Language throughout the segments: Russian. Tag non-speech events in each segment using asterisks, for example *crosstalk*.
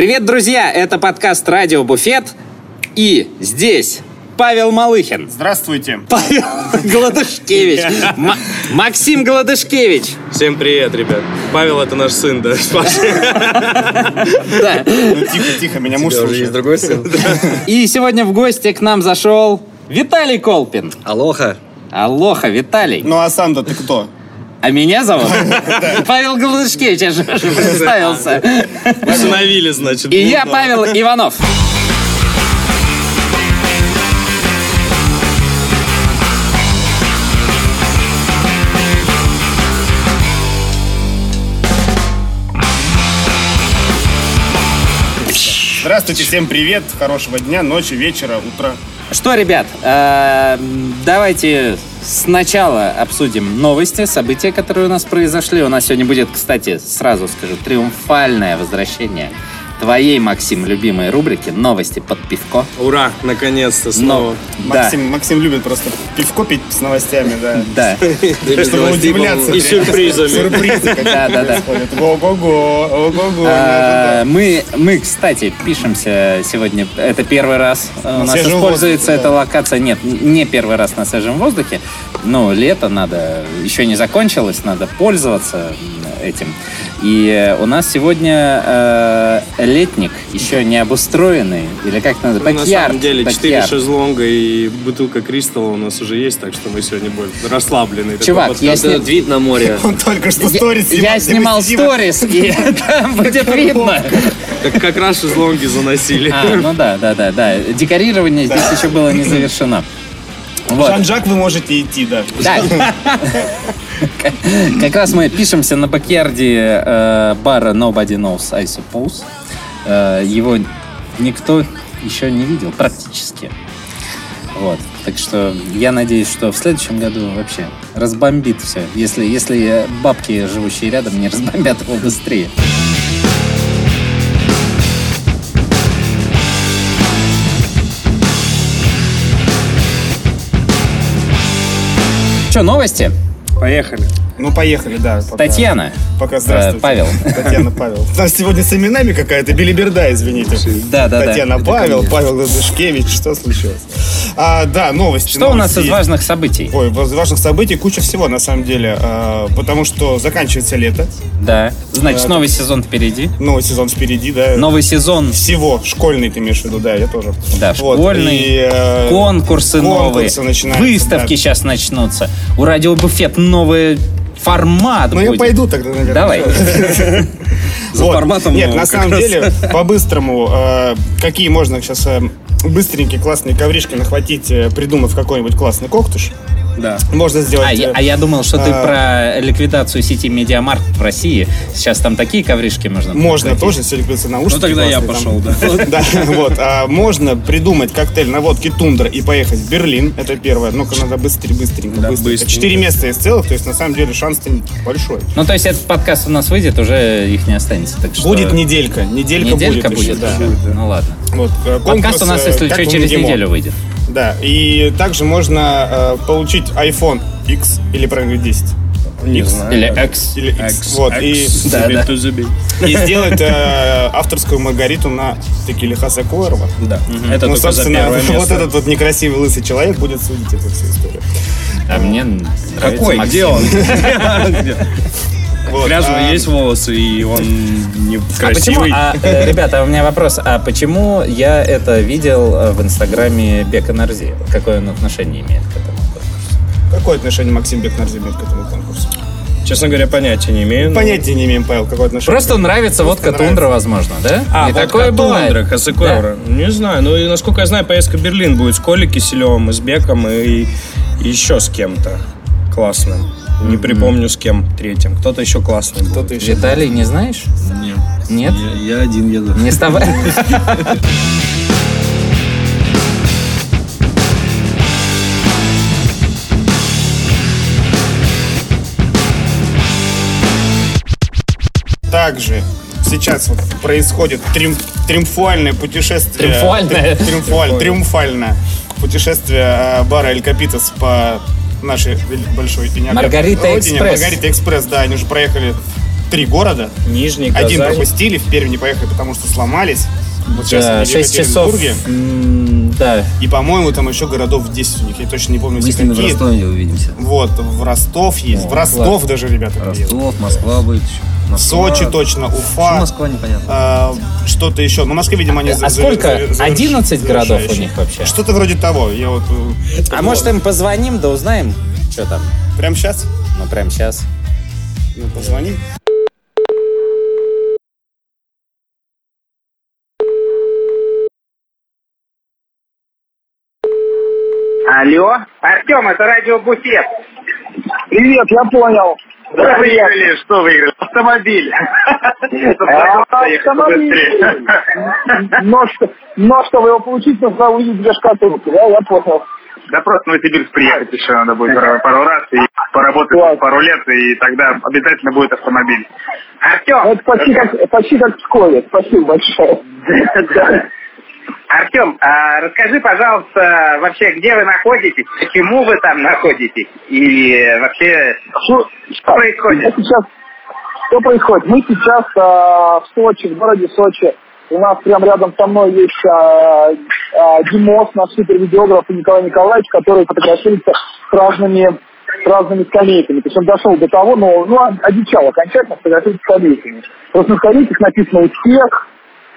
Привет, друзья! Это подкаст «Радио Буфет». И здесь Павел Малыхин. Здравствуйте. Павел Гладышкевич. *laughs* М- Максим Гладышкевич. Всем привет, ребят. Павел это наш сын, да. *laughs* Да. Ну, тихо, тихо, меня муж слушает. другой сын? *laughs* И сегодня в гости к нам зашел Виталий Колпин. Алоха. Алоха, Виталий. Ну, а сам-то ты кто? А меня зовут *laughs* Павел Гладышкевич, я же представился. Усыновили, значит. И я Павел Иванов. Здравствуйте, всем привет, хорошего дня, ночи, вечера, утра. Что, ребят, э, давайте сначала обсудим новости, события, которые у нас произошли. У нас сегодня будет, кстати, сразу скажу, триумфальное возвращение твоей, Максим, любимой рубрики «Новости под пивко». Ура, наконец-то снова. Да, Максим, Максим любит просто пивко пить с новостями, да. да. *laughs* Чтобы удивляться. И сюрпризами. Сюрпризы, Да, да, да. Ого-го, ого-го. А, Мы, мы, кстати, пишемся сегодня. Это первый раз э, у На нас используется эта да. локация. Нет, не первый раз на свежем воздухе. Но лето надо еще не закончилось, надо пользоваться этим. И э, у нас сегодня э, летник, еще не обустроенный, или как надо, Ну, На самом деле, 4 бакьярд. шезлонга и бутылка Кристалла у нас уже есть, так что мы сегодня будем расслаблены. Чувак, я сни- Этот вид на море. *laughs* Он только что Я, сторис я мы снимал сторис, и *laughs* там будет видно. Как, как раз шезлонги заносили. А, ну да, да, да, да. Декорирование здесь еще было не завершено. Вот. Жан-Жак вы можете идти, да. Да. *laughs* *laughs* Как раз мы пишемся на бакьярде э, бара Nobody Knows, I Suppose. Э, его никто еще не видел практически. Вот. Так что я надеюсь, что в следующем году вообще разбомбит все. Если, если бабки, живущие рядом, не разбомбят его быстрее. Что, новости? Поехали. Ну, поехали, да. пока- Татьяна. Пока здравствуйте. Э, Павел. Татьяна Павел. У нас сегодня с именами какая-то билиберда, извините. Да, да, да. Татьяна Павел. Павел Гладышкевич, что случилось? А, да, новости. Что у нас новости из важных событий? Ой, из важных событий куча всего, на самом деле. А, потому что заканчивается лето, Да. Значит, Э, новый сезон впереди. новый сезон впереди, да. Новый сезон, Всего. Школьный ты имеешь в виду, да, я тоже. да, Вот, школьный. и, э, конкурсы, конкурсы новые. начинаются, Выставки да. сейчас начнутся. У Радио Буфет новый формат Ну, я будет. пойду тогда, наверное. Давай. *laughs* За Вот. форматом Нет, новым на самом раз. деле, по-быстрому, э, какие можно сейчас быстренькие классные ковришки нахватить, э, придумав какой-нибудь классный коктуш, Да. можно сделать... А я, э, а я думал, что ты а- про ликвидацию сети Медиамаркт в России. Сейчас там такие ковришки можно. Можно прихватить. тоже, если ликвидация наушники. Ну тогда я классные там. пошел, да. *laughs* Да, вот. А можно придумать коктейль на водке Тундра и поехать в Берлин. Это первое. Ну-ка, надо быстрее, быстренько, Да, быстренько. Четыре места из целых, то есть на самом деле шанс-то большой. Ну, то есть этот подкаст у нас выйдет, уже их не останется. Так что... Будет неделька. Неделька, Неделька будет. еще, будет. да. Ну ладно. Вот, э, Подкаст у нас, э, если как что, через неделю выйдет. Да, и также можно э, получить iPhone X или правильно 10. Не знаю. Или X. Или X. Вот, и, Да, да. И сделать э, авторскую маргариту на текиле Хаса Коэрова. Да. Это ну, собственно, вот этот вот некрасивый лысый человек будет судить эту всю историю. А мне Какой? Максим. Где он? *laughs* *laughs* Вот, Грязные а, есть волосы, и он не А почему, красивый. а, э, ребята, у меня вопрос. А почему я это видел э, в инстаграме Бека Нарзи? Какое он отношение имеет к этому? Какое отношение Максим Бекнарзи имеет к этому конкурсу? Честно говоря, понятия не имею. но- Понятия не имеем, Павел, какое отношение. Просто нравится водка нравится. тундра, возможно, да? А, И вот такое. Тундра, Хасекуэра. Не знаю. Ну, и насколько я знаю, поездка в Берлин будет с Колей Киселевым, и с Беком, и, и еще с кем-то классным. Не припомню с кем третьим. Кто-то еще классный был. Кто-то еще. Виталий, не знаешь? Нет. Нет? Я, я один еду. Не с тобой? Также сейчас вот происходит трим- триумфальное путешествие. Триумфальное? Три- Триумфаль, триумфальное путешествие э, бара Эль Капитас по нашей большой Маргарита родине. Экспресс. Маргарита Экспресс, да, они уже проехали три города. Нижний, Один Казань. пропустили, в Пермь не поехали, потому что сломались. Вот сейчас Да, они в 6 часов. Да, И, по-моему, там еще городов 10 у них. Я точно не помню, Мы с ними в. Ростове увидимся. Вот, в Ростов есть. О, в Ростов класс. даже ребята приедут. Ростов, Москва будет Москва. Сочи точно, Почему Уфа. Москва непонятно. а, что-то еще. Ну, в Москве, видимо, они... за- А за- сколько? за- заверш- 11 городов у них вообще? Что-то вроде того. Я вот... э, А может им позвоним, да узнаем, что там? Прям сейчас? Ну, прямо сейчас. Ну, позвони. Алло, Артем, это радио Буфет. Привет, я понял. Что выиграли? Что выиграли? Автомобиль. А, автомобиль. Но, что- но чтобы его получить, нужно увидеть две шкатулки, да, я понял. Да просто в Новосибирск приехать еще надо будет пару, раз и поработать пару лет, и тогда обязательно будет автомобиль. Артем, Это почти как, почти как в школе. Спасибо большое. Артем, а расскажи, пожалуйста, вообще, где вы находитесь, почему вы там находитесь, и вообще, Что, что происходит? Я сейчас, что происходит? Мы сейчас а, в Сочи, в городе Сочи. У нас прямо рядом со мной есть а, а, Димос, наш супервидеограф, и Николай Николаевич, который фотографируется с разными, с разными скамейками. То есть он дошел до того, но ну, одичал окончательно фотографируется с скамейками. Просто на скамейках написано «Успех»,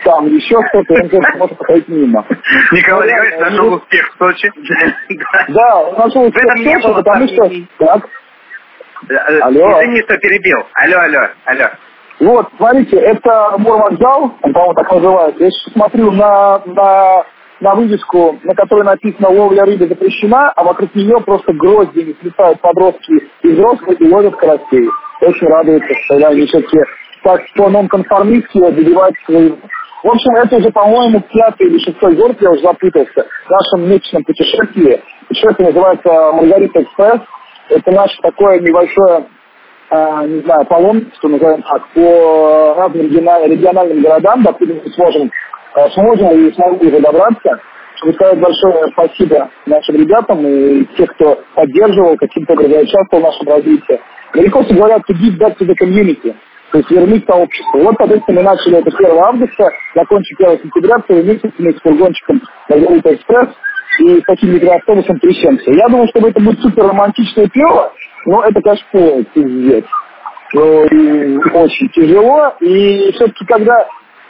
там еще что-то, он просто *laughs* может проходить мимо. Николай Николаевич нашел успех в Сочи. Да, он нашел успех в Сочи, потому что... Так, Э, Алло. Извини, что перебил. Алло, алло, алло. Вот, смотрите, это морвокзал, он, по-моему, так называется. Я сейчас смотрю на, на, на вывеску, на которой написано «Ловля рыбы запрещена», а вокруг нее просто гроздями слетают подростки и взрослые и ловят карасей. Очень радуется, что они все-таки так по нонконформистски добивают свою. В общем, это уже, по-моему, пятый или шестой год, я уже запутался, в нашем месячном путешествии. Путешествие называется «Маргарита Экспресс». Это наше такое небольшое а, не знаю, паломничество, назовем так, по разным региона- региональным городам, докуда мы сможем, а, сможем и смогу уже добраться. Чтобы сказать большое спасибо нашим ребятам и тех, кто поддерживал, каким-то образом участвовал в нашем развитии. Американцы говорят to give back to the community, то есть вернуть сообществу. Вот, соответственно, мы начали это 1 августа, закончим 1 сентября, целый месяц мы с фургончиком Маргарита Экспресс и с таким микроавтобусом трясемся. Я думаю, что это будет супер романтичное клево, но это, конечно, полный пиздец. Ну, и очень тяжело. И все-таки, когда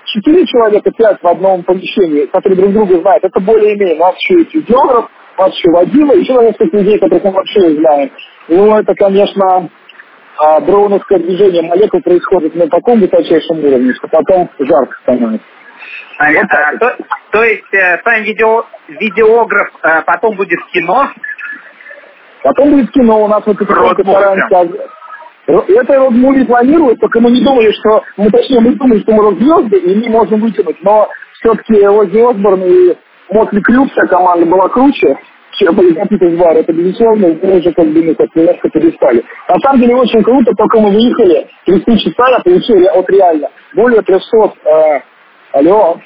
четыре человека, пять в одном помещении, которые друг друга знают, это более-менее. У нас еще есть видеограф, у нас еще водила, еще несколько людей, которых мы вообще не знаем. Ну, это, конечно, а, броуновское движение молекул происходит на таком высочайшем уровне, что потом жарко становится. А, Вот так а, вот. то, то есть э, сам видео, видеограф э, потом будет в кино? Потом будет кино, у нас вот это стараемся. Это род-муви планируют, только мы не думали, что... Мы, точнее, мы думали, что мы рок-звезды, и мы можем вытянуть. Но все-таки Оззи Осборн и Мотли Крю, вся команда была круче, чем из Бар. Это безусловно, мы уже как бы ну, как немножко перестали. На самом деле очень круто, только мы выехали, через три часа я получил вот реально более 300... э, алло,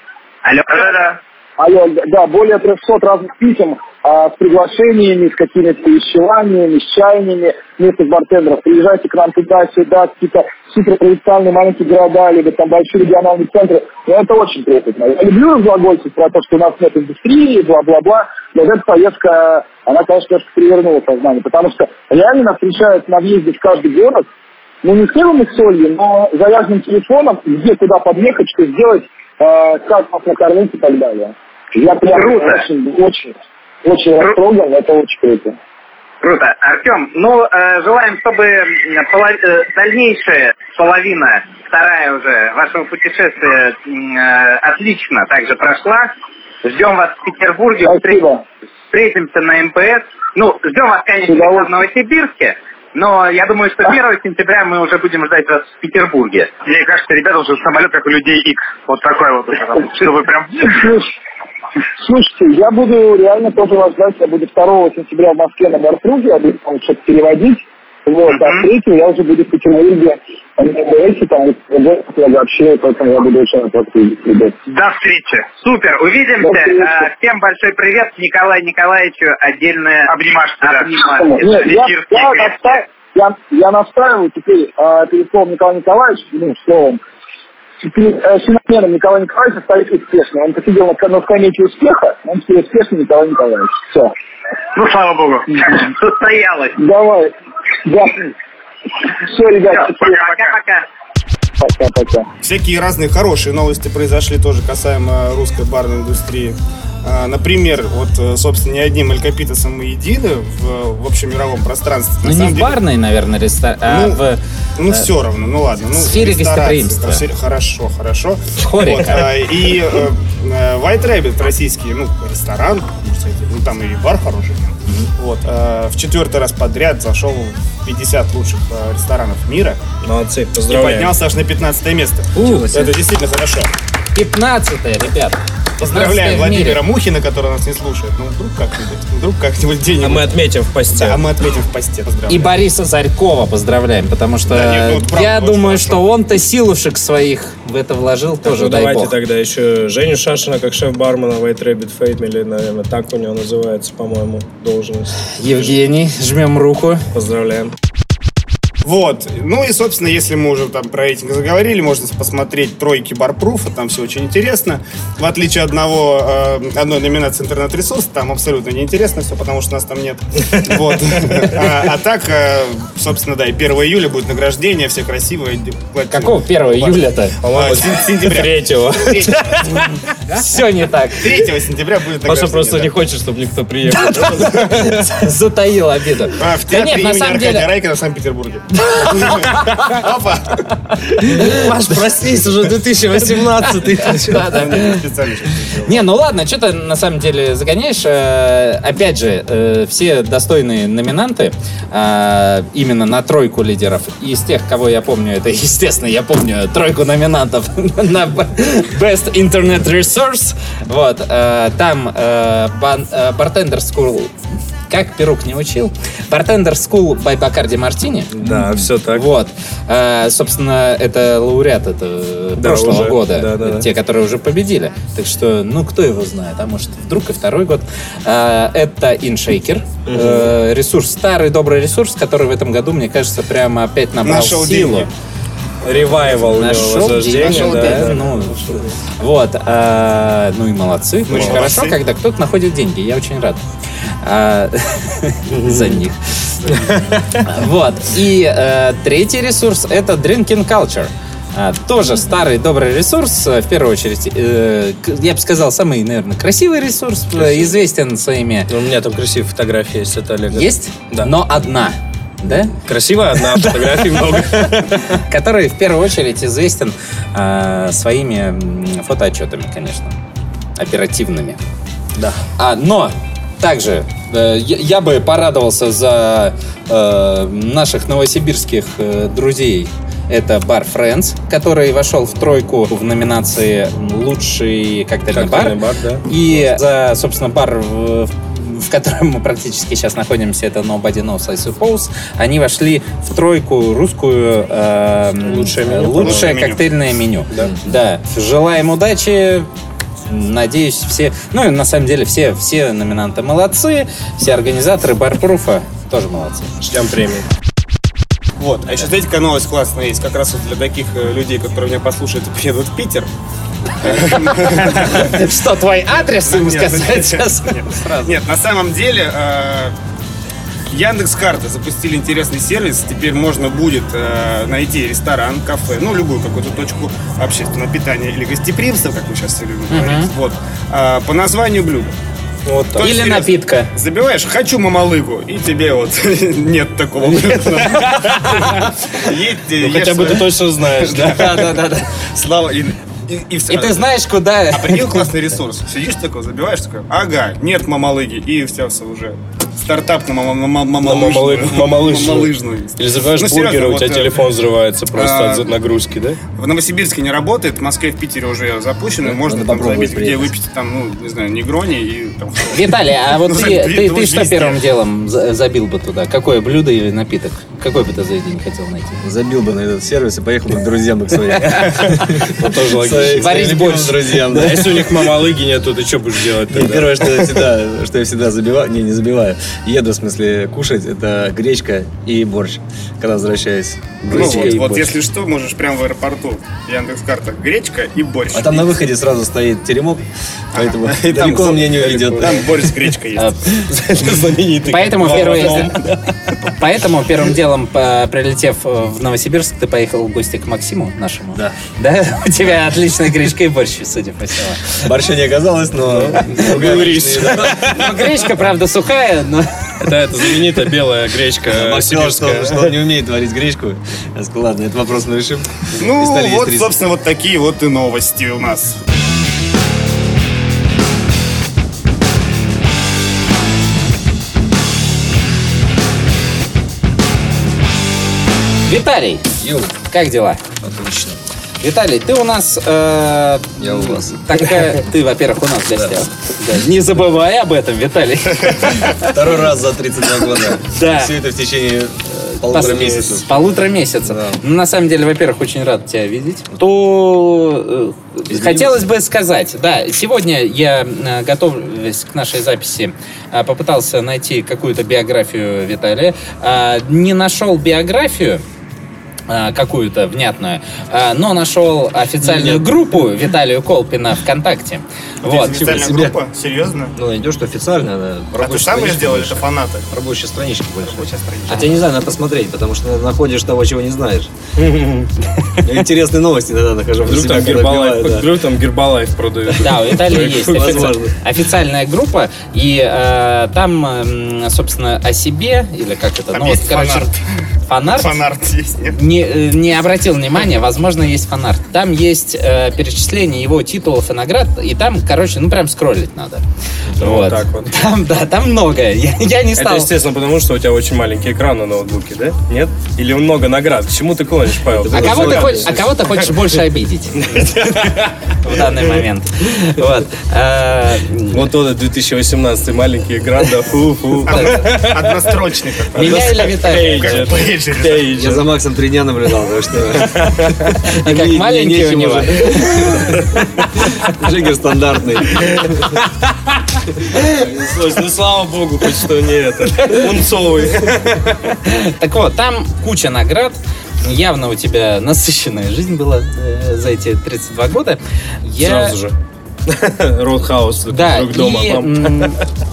Алло, да-да. Алло, да, более 300 разных писем а, с приглашениями, с какими-то вещеваниями, с чаяниями местных бартендеров. Приезжайте к нам туда-сюда, какие-то суперпровинциальные маленькие города, либо там большие региональные центры. Но это очень трепетно. Я люблю разглагольствовать про то, что у нас нет индустрии, бла-бла-бла. Но эта поездка, она, конечно, немножко перевернула сознание, потому что реально нас встречают на въезде в каждый город, ну не с хлебом солью, но заряженным телефоном, где куда подъехать, что сделать, э, как нас накормить и так далее. Я прям Круто. очень, очень, очень Кру- растроган, это очень круто. Круто. Артем, ну, э, желаем, чтобы м, поло- э, дальнейшая половина, вторая уже, вашего путешествия э, отлично также прошла. Ждем вас в Петербурге. Спасибо. Встретимся на МПС. Ну, ждем вас, конечно, в Новосибирске. Но я думаю, что 1 сентября мы уже будем ждать вас в Петербурге. Мне кажется, ребята уже самолет, как у людей X. Вот такой вот. Чтобы прям... Слушай, Слушайте, я буду реально тоже вас ждать. Я буду 2 сентября в Москве на Бортруге, я буду там что-то переводить. Вот, а Мгм. 3 я уже буду в Петербурге, на МБСе, там, я вообще, поэтому я буду очень рад ребят. До встречи. Супер, До увидимся. встречи. А, Всем большой привет. Николаю Николаевичу отдельное Нет, обнимашки. я, я, крепкие. оста- я, я настаиваю теперь э, перед словом Николая Николаевича, ну, словом, теперь э, Николая Николаевича стоит успешно. Он посидел на, на скамейке успеха, он теперь успешный Николай Николаевич. Все. Ну, слава богу, состоялось. Давай. Да. Все, ребят, Всё, теперь Пока-пока. Пока-пока. Всякие разные хорошие новости произошли тоже касаемо русской барной индустрии. А, Например, вот, э, собственно, не одним Элькапитосом мы едины в, в общемировом пространстве. На Ну, не в деле- барной, наверное, ресторан, а Ну, в... Ну, все равно, ну ладно. Ну, сфере ресторации, гостеприимства. в сфере- Хорошо, хорошо. Вот, а, и э, э, White Rabbit российский, ну, ресторан, можно сказать, ну, там и бар хороший. Вот, э, в четвертый раз подряд зашел в 50 лучших э, ресторанов мира Молодцы, и поздравляем. поднялся аж на 15 место. У, Это действительно хорошо. 15 ребят. 15 Поздравляем Владимира мире. Мухина, который нас не слушает. Ну, вдруг как-нибудь, вдруг как-нибудь день. А мы отметим в посте. Да, а мы отметим в посте. И. Бориса Зарькова поздравляем, потому что Да, нет, ну, я думаю, хорошо. что он-то силушек своих в это вложил тоже, Ну, дай давайте бог. тогда еще Женю Шашина, как шеф-бармена White Rabbit Family, наверное, так у него называется, по-моему, должность. Евгений, жмем руку. Поздравляем. Вот. Ну и, собственно, если мы уже там про рейтинг заговорили, можно посмотреть тройки барпруфа, там все очень интересно. В отличие от одного, э, одной номинации интернет-ресурс, там абсолютно неинтересно все, потому что нас там нет. *laughs* Вот. А а так, э, собственно, да, и 1 июля будет награждение, все красивые. Какого 1 июля-то? А, сен- *laughs* сентября. Третьего. 3 Все не так. сентября будет Паша просто не хочет, чтобы никто приехал. Затаил обиду. А, в театре на имени Аркадия деле... Райкина в Санкт-Петербурге. Опа! Паш, проснись, уже 2018 Да, да. *laughs* Специально сейчас сделал. Не, ну ладно, что ты на самом деле загоняешь. Э, Опять же, э, все достойные номинанты э, именно на тройку лидеров. Из тех, кого я помню, это, *laughs* естественно, я помню тройку номинантов *laughs* на Best Internet Resource. Вот. Там Bartender School как Перук не учил. Bartender School by Бакарди Мартини. Да, все так. Вот. А, собственно, это лауреат это Да, прошлого уже. года. Да, да, да. Те, которые уже победили. Так что, ну, кто его знает. А может, вдруг и второй год. А, это InShaker. Э, ресурс, старый добрый ресурс, который в этом году, мне кажется, прямо опять набрал Нашел силу. деньги. Ревайвал у него Нашел, возрождение. нашел, да, да, да. ну, вот, а, ну и молодцы. Ну, очень молодцы. хорошо, когда кто-то находит деньги, я очень рад *laughs* за них. *laughs* Вот, и э, третий ресурс это Drinking Culture. А, Тоже старый добрый ресурс, э, в первую очередь, э, я бы сказал, самый, наверное, красивый ресурс, э, известен своими... Ну, У меня там красивая фотография есть от Олега. Есть, Да. но одна, да? Красивая одна, а *laughs* фотографий много. который в первую очередь известен э, своими фотоотчетами, конечно, оперативными. Да. А, но также э, я, я бы порадовался за э, наших новосибирских э, друзей. Это бар Friends, который вошел в тройку в номинации «Лучший коктейльный бар». Коктейльный бар, да. И за, собственно, бар, в, в котором мы практически сейчас находимся, это Nobody Knows, I Suppose, они вошли в тройку русскую э, Лучшее меню, лучшее лучшее меню. коктейльное меню. Да. Да. Желаем удачи. Надеюсь, все... Ну, и на самом деле, все, все номинанты молодцы. Все организаторы барпруфа тоже молодцы. Ждем премии. Вот. А еще, знаете, какая новость классная есть? Как раз вот для таких э, людей, которые меня послушают и приедут в Питер. Что, твой адрес им Нет, сказать сейчас? нет. Нет, на самом деле э, Яндекс Карты запустили интересный сервис. Теперь можно будет э, найти ресторан, кафе, ну любую какую-то точку общественного питания или гостеприимства, как мы сейчас все любим говорить. Вот. э, по названию блюда. Вот. Или серьезно. напитка. Забиваешь «хочу мамалыгу», и тебе вот *laughs* нет такого блюда. *laughs* Ну, хотя бы ты свое. точно знаешь, да? Да, да, да. *laughs* Слава и, и, всё. И ты знаешь, куда... А прикинь, классный ресурс. Сидишь такой, забиваешь такой, ага, нет мамалыги, и все, все уже. Стартап на мама- мама- мамалыжную. мамалы- мамалыжную. Мамалыжную. Или забиваешь Ну, бургер, серьезно, у тебя э, телефон взрывается просто а, от нагрузки, да? В Новосибирске не работает, в Москве, в Питере уже запущено. Можно там попробовать забить, где выпить там, ну, не знаю, негрони и там... Виталий, а вот *laughs* Ну, ты, что первым делом за- забил бы туда? Какое блюдо или напиток? Какой бы ты заведение хотел найти? Забил бы на этот сервис и поехал бы к друзьям к своим. *laughs* Тоже логично. Варить борщ. друзьям, А да. если у них мамалыги нет, то ты что будешь делать тогда? первое, что я всегда, что я всегда забиваю, не, не забиваю, еду, в смысле, кушать, это гречка и борщ, когда возвращаюсь. Ну Гречка вот, и вот борщ. если что, можешь прямо в аэропорту Яндекс карта гречка и борщ. А там на выходе сразу стоит теремок, поэтому *laughs* И там далеко он меня не уведет. Там борщ с гречкой есть. *laughs* Знаменитый. Поэтому, первый, *laughs* поэтому первым делом, по- прилетев в Новосибирск, ты поехал в гости к Максиму нашему. Да. Да? У тебя отличная гречка и борщ, судя по всему. Борща не оказалось, но... Ну, гречка, правда, сухая, но... Это, это знаменитая белая гречка Макс сказал, что, что он не умеет варить гречку. Я сказал, ладно, этот вопрос мы решим. Ну, вот, собственно, вот такие вот и новости у нас. Виталий, Йоу, как дела? Виталий, ты у нас... э, Я у вас. Такая, ты, во-первых, у нас в гостях. Да. Не забывай об этом, Виталий. Второй раз за 32 года. Да. Все это в течение э, полутора Пос- месяцев. Полутора месяца. Да. Ну, на самом деле, во-первых, очень рад тебя видеть. То э, хотелось бы сказать, да, сегодня я, э, готовясь к нашей записи, попытался найти какую-то биографию Виталия. Не нашел биографию, какую-то внятную, а, но нашел официальную группу Виталию Колпина ВКонтакте. Вот. Официальная себе. группа? Серьезно? Ну, найдешь, что официально, она А ты сам ее сделал, это фанаты? Рабочая страничка больше. Рабочая страничка. Хотя не знаю, надо посмотреть, потому что находишь того, чего не знаешь. *laughs* Интересные новости иногда нахожу. Вдруг там Гербалайф, вдруг там Гербалайф продают. Да, у Виталия *laughs* есть официальная группа, и э, там, собственно, о себе, или как это, Там ну есть фанарт. фанарт, Фанарт есть, нет? Не, э, не обратил внимания, возможно, есть фанарт. Там есть э, перечисление его титулов и наград, и там, короче, ну прям скроллить надо. Вот так вот. *laughs* Там, да, там многое. *laughs* Я, я не Это, стал... естественно, потому что у тебя очень маленький экран на ноутбуке, да? Нет? Или много наград? К чему ты клонишь, Павел? А кого, ты хочешь, а кого ты *laughs* хочешь больше обидеть в данный момент? Вот. Э, Вот тот 2018 маленький экран, да, фу-фу. Однострочный. Меня или пейджер. Я за Максом три дня наблюдал, так что... А как маленький у него. уже. Жигер стандартный. Слушай, ну слава богу, хоть что не это. Пунцовый. Так вот, там куча наград. Явно у тебя насыщенная жизнь была э, за эти 32 года. Я... Сразу же. Ротхаус. Да, дома. и,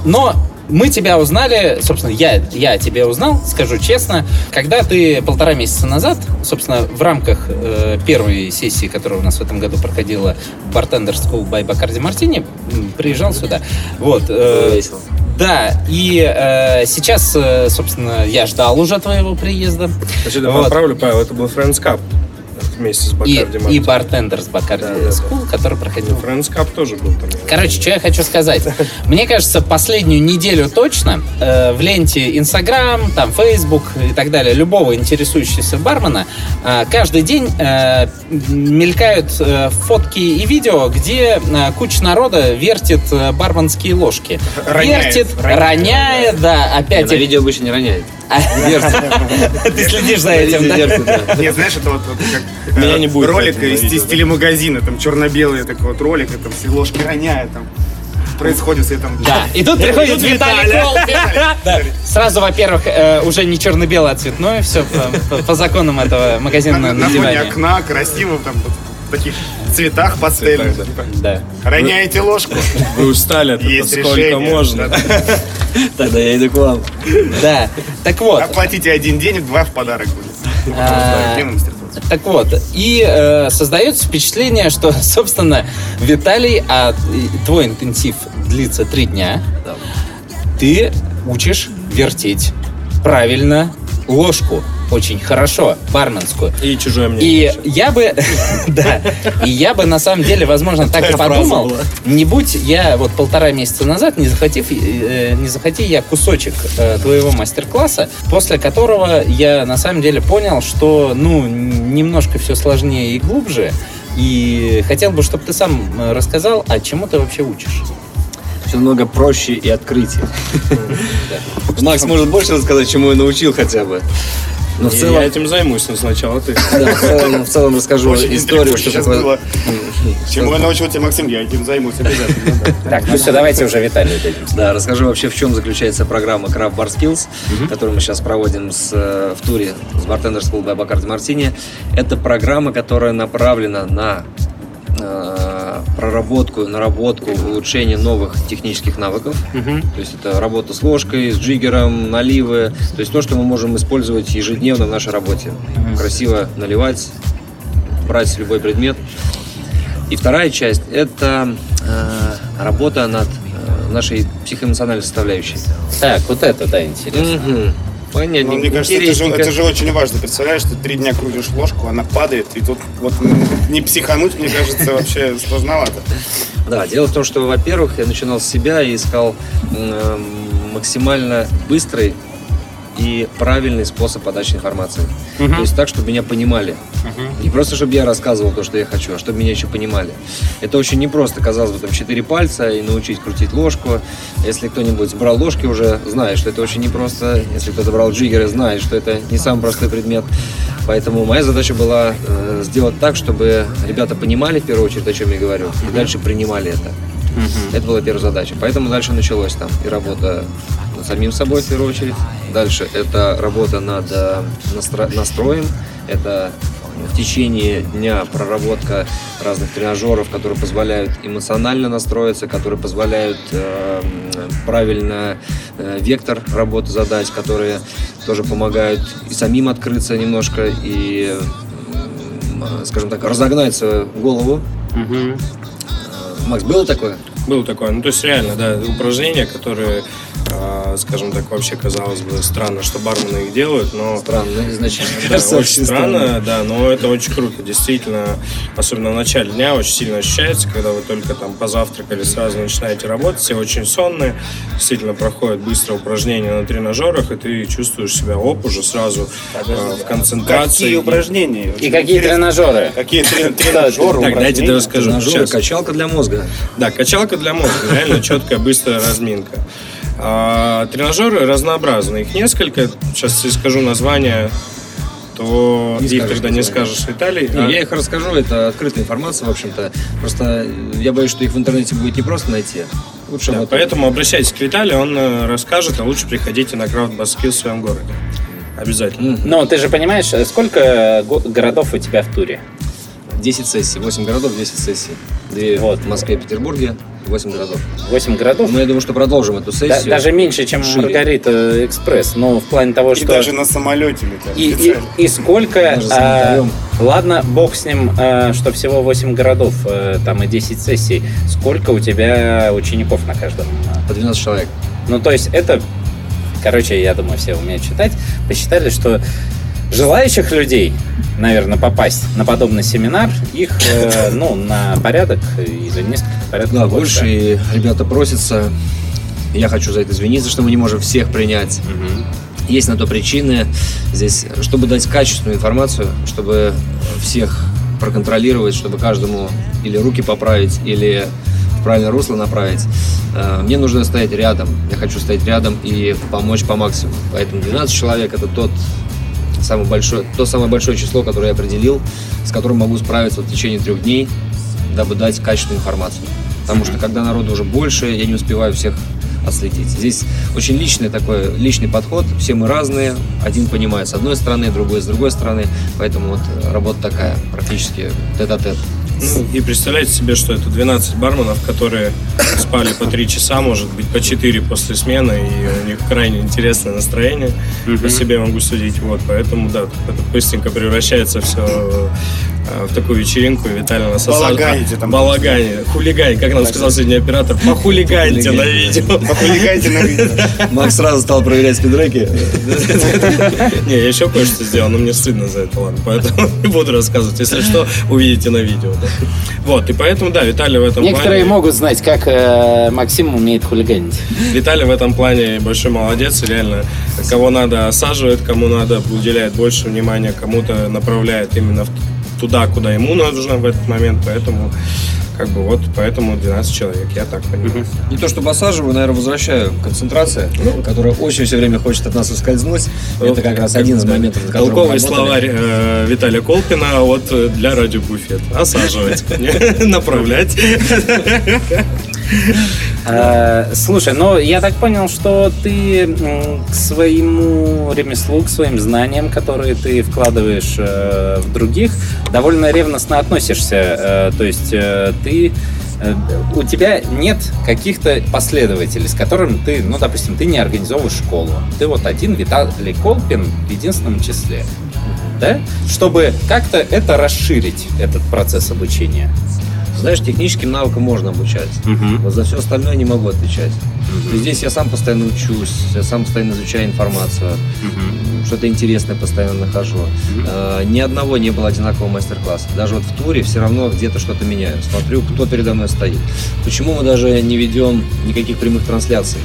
но мы тебя узнали, собственно, я, я тебя узнал, скажу честно, когда ты полтора месяца назад, собственно, в рамках э, первой сессии, которая у нас в этом году проходила в Bartender School by Bacardi Martini, приезжал сюда. Вот. э. Да, и э, сейчас, э, собственно, я ждал уже твоего приезда. Значит, Вот. поправлю, Павел, это был Friends Cup вместе с И, Бакарди и Мартин. бартендер с Bacardi Да, да, да. School, который проходил Friends Cup тоже был там. Короче, что я хочу сказать. *laughs* Мне кажется, последнюю неделю точно э, в ленте Инстаграм, там Фейсбук и так далее, любого интересующегося бармена, э, каждый день э, мелькают э, фотки и видео, где э, куча народа вертит э, барменские ложки. Роняет, вертит, роняет, роняет, да, опять. На видео обычно не роняет. Ты следишь за этим, да? Нет, знаешь, это вот, как Меня э, не будет ролик из телемагазина, там черно-белый такой вот ролик, и там все ложки роняют, там происходит все там. Да, и тут приходит Виталий. *laughs* Сразу, во-первых, э, уже не черно-белое, а цветное, все по, законам этого На, магазинного на фоне окна, красиво, там таких цветах пастельных. Да. Роняете ложку, Вы устали от этого, сколько можно. *laughs* Тогда я иду к вам. Да. Так вот, Оплатите один день, два в подарок будет. А, так вот, и э, создается впечатление, что, *laughs* собственно, Виталий, а твой интенсив длится три дня, ты учишь вертеть правильно ложку. Очень хорошо, барменскую. И чужое мнение. И я бы, *laughs* да, и я бы на самом деле, возможно, так и подумал, не будь я вот полтора месяца назад, не захотев, э, не захоти я кусочек э, твоего мастер-класса, после которого я на самом деле понял, что, ну, немножко все сложнее и глубже, и хотел бы, чтобы ты сам э, рассказал, а чему ты вообще учишь. Все намного проще и открытие. *laughs* Макс может больше рассказать, чему я научил хотя бы. Но в Я- целом, Я этим займусь, но сначала ты. да, в целом, в целом расскажу Очень историю, что сейчас такое... было. *laughs* Чему я научил тебя, Максим, я этим займусь обязательно. Так, ну все, давайте уже Виталию дадим. Да, расскажу вообще, в чем заключается программа Craft Bar Skills, которую мы сейчас проводим э, в туре с Bartender School by Bacardi Martini. Это программа, которая направлена на э, проработку, наработку, улучшение новых технических навыков. То есть это работа с ложкой, с джиггером, наливы. То есть то, что мы можем использовать ежедневно в нашей работе. Красиво наливать, брать любой предмет. И вторая часть – это э, работа над э, нашей психоэмоциональной составляющей. Так, вот это, да, интересно. Мгм. Понятненько, Ну, мне кажется, это же, это же очень важно. Представляешь, ты три дня крутишь ложку, она падает, и тут вот не психануть, мне кажется, вообще сложновато. Да, дело в том, что, во-первых, я начинал с себя и искал максимально быстрый и правильный способ подачи информации. То есть так, чтобы меня понимали. Не просто, чтобы я рассказывал то, что я хочу, а чтобы меня еще понимали. Это очень непросто, казалось бы, там четыре пальца и научить крутить ложку. Если кто-нибудь брал ложки уже, знает, что это очень непросто. Если кто-то брал джиггеры, знает, что это не самый простой предмет. Поэтому моя задача была э, сделать так, чтобы ребята понимали, в первую очередь, о чем я говорю, и дальше принимали это. Это была первая задача. Поэтому дальше началось там и работа самим собой в первую очередь. Дальше это работа над э, настро- настроем. Это в течение дня проработка разных тренажеров, которые позволяют эмоционально настроиться, которые позволяют э, правильно э, вектор работы задать, которые тоже помогают и самим открыться немножко и, м, скажем так, разогнать свою голову. Э, Макс, было такое? Было такое. Ну, то есть, реально, да, упражнения, которые, скажем так, вообще казалось бы странно, что бармены их делают, но Странно, изначально. *laughs* Да, Кажется, очень странно, да, но это очень круто. Действительно, особенно в начале дня очень сильно ощущается, когда вы только там позавтракали, сразу начинаете работать, все очень сонные, действительно проходят быстро упражнения на тренажерах, и ты чувствуешь себя оп, уже сразу э, в концентрации. Какие упражнения? И какие тренажеры? Какие трен- тренажеры, Так, дайте упражнения? расскажу. Тренажеры, качалка для мозга. Да, качалка для мозга, реально четкая, быстрая разминка. А, тренажеры разнообразны, их несколько. Сейчас если скажу название, то Не их скажешь тогда не скажешь, Виталий. Не, А, Я их расскажу, это открытая информация, в общем-то. Просто я боюсь, что их в интернете будет не просто найти. Лучше да, вот поэтому обращайтесь к Виталию, он э, расскажет, а лучше приходите на Крафт Баскил в своем городе. Обязательно. Ну, ты же понимаешь, сколько го- городов у тебя в туре? 10 сессий, 8 городов, 10 сессий. Две Вот. в Москве и Петербурге, 8 городов. 8 городов? Но я думаю, что продолжим эту Да- сессию. даже меньше, чем Шире. Маргарита Экспресс. Ну, в плане того, И что... даже на самолете летят. И, и, и сколько... А, ладно, бог с ним, а, что всего 8 городов, а, там и 10 сессий. Сколько у тебя учеников на каждом? По 12 человек. Ну, то есть это... Короче, я думаю, все умеют читать. Посчитали, что желающих людей, наверное, попасть на подобный семинар, их, э, *laughs* ну, на порядок или несколько порядков Да, больше, и ребята просятся. Я хочу за это извиниться, что мы не можем всех принять. Мгм. Есть на то причины. Здесь, чтобы дать качественную информацию, чтобы всех проконтролировать, чтобы каждому или руки поправить, или в правильное русло направить, э, мне нужно стоять рядом. Я хочу стоять рядом и помочь по максимуму. Поэтому 12 человек это тот самый большой, то самое большое число, которое я определил, с которым могу справиться в течение трех дней, дабы дать качественную информацию. Потому что когда народу уже больше, я не успеваю всех отследить. Здесь очень личный такой, личный подход, все мы разные, один понимает с одной стороны, другой с другой стороны, поэтому вот работа такая, практически тет-а-тет. Ну, и представляете себе, что это 12 барменов, которые спали по 3 часа, может быть, по 4 после смены, и у них крайне интересное настроение. По себе могу судить. Вот, поэтому, да, это быстренько превращается все в такую вечеринку, и Виталий нас Балаганите там. Балагане, хулигань, как нам сказал сегодня оператор, похулиганьте на видео. Похулигайте на видео. Макс сразу стал проверять спидреки. Не, я еще кое-что сделал, но мне стыдно за это, ладно. Поэтому *laughs* не буду рассказывать. Если что, увидите на видео. Вот, и поэтому, да, Виталий в этом Некоторые могут знать, как э, Максим умеет хулиганить. Виталий в этом плане большой молодец, реально, кого надо осаживает, кому надо уделяет больше внимания, кому-то направляет именно в туда, куда ему нужно в этот момент, поэтому как бы вот поэтому 12 человек, я так понимаю. Не то чтобы осаживаю, наверное, возвращаю концентрация, которая очень все время хочет от нас ускользнуть. Это как раз один из моментов, на Толковый словарь э, Виталия Колпина вот э, для радио Буфет. Осаживать, *laughs* направлять. *laughs* Э, Слушай, ну я так понял, что ты к своему ремеслу, к своим знаниям, которые ты вкладываешь э, в других, довольно ревностно относишься. Э, То есть ты у тебя нет каких-то последователей, с которыми ты, ну, допустим, ты не организовываешь школу. Ты вот один Виталий Колпин в единственном числе. Да? Чтобы как-то это расширить, этот процесс обучения. Знаешь, техническим навыкам можно обучать. Вот за все остальное не могу отвечать. Есть Здесь я сам постоянно учусь, я сам постоянно изучаю информацию, что-то интересное постоянно нахожу. Э, Ни одного не было одинакового мастер-класса. Даже вот в туре все равно где-то что-то меняю. Смотрю, кто передо мной стоит. Почему мы даже не ведем никаких прямых трансляций?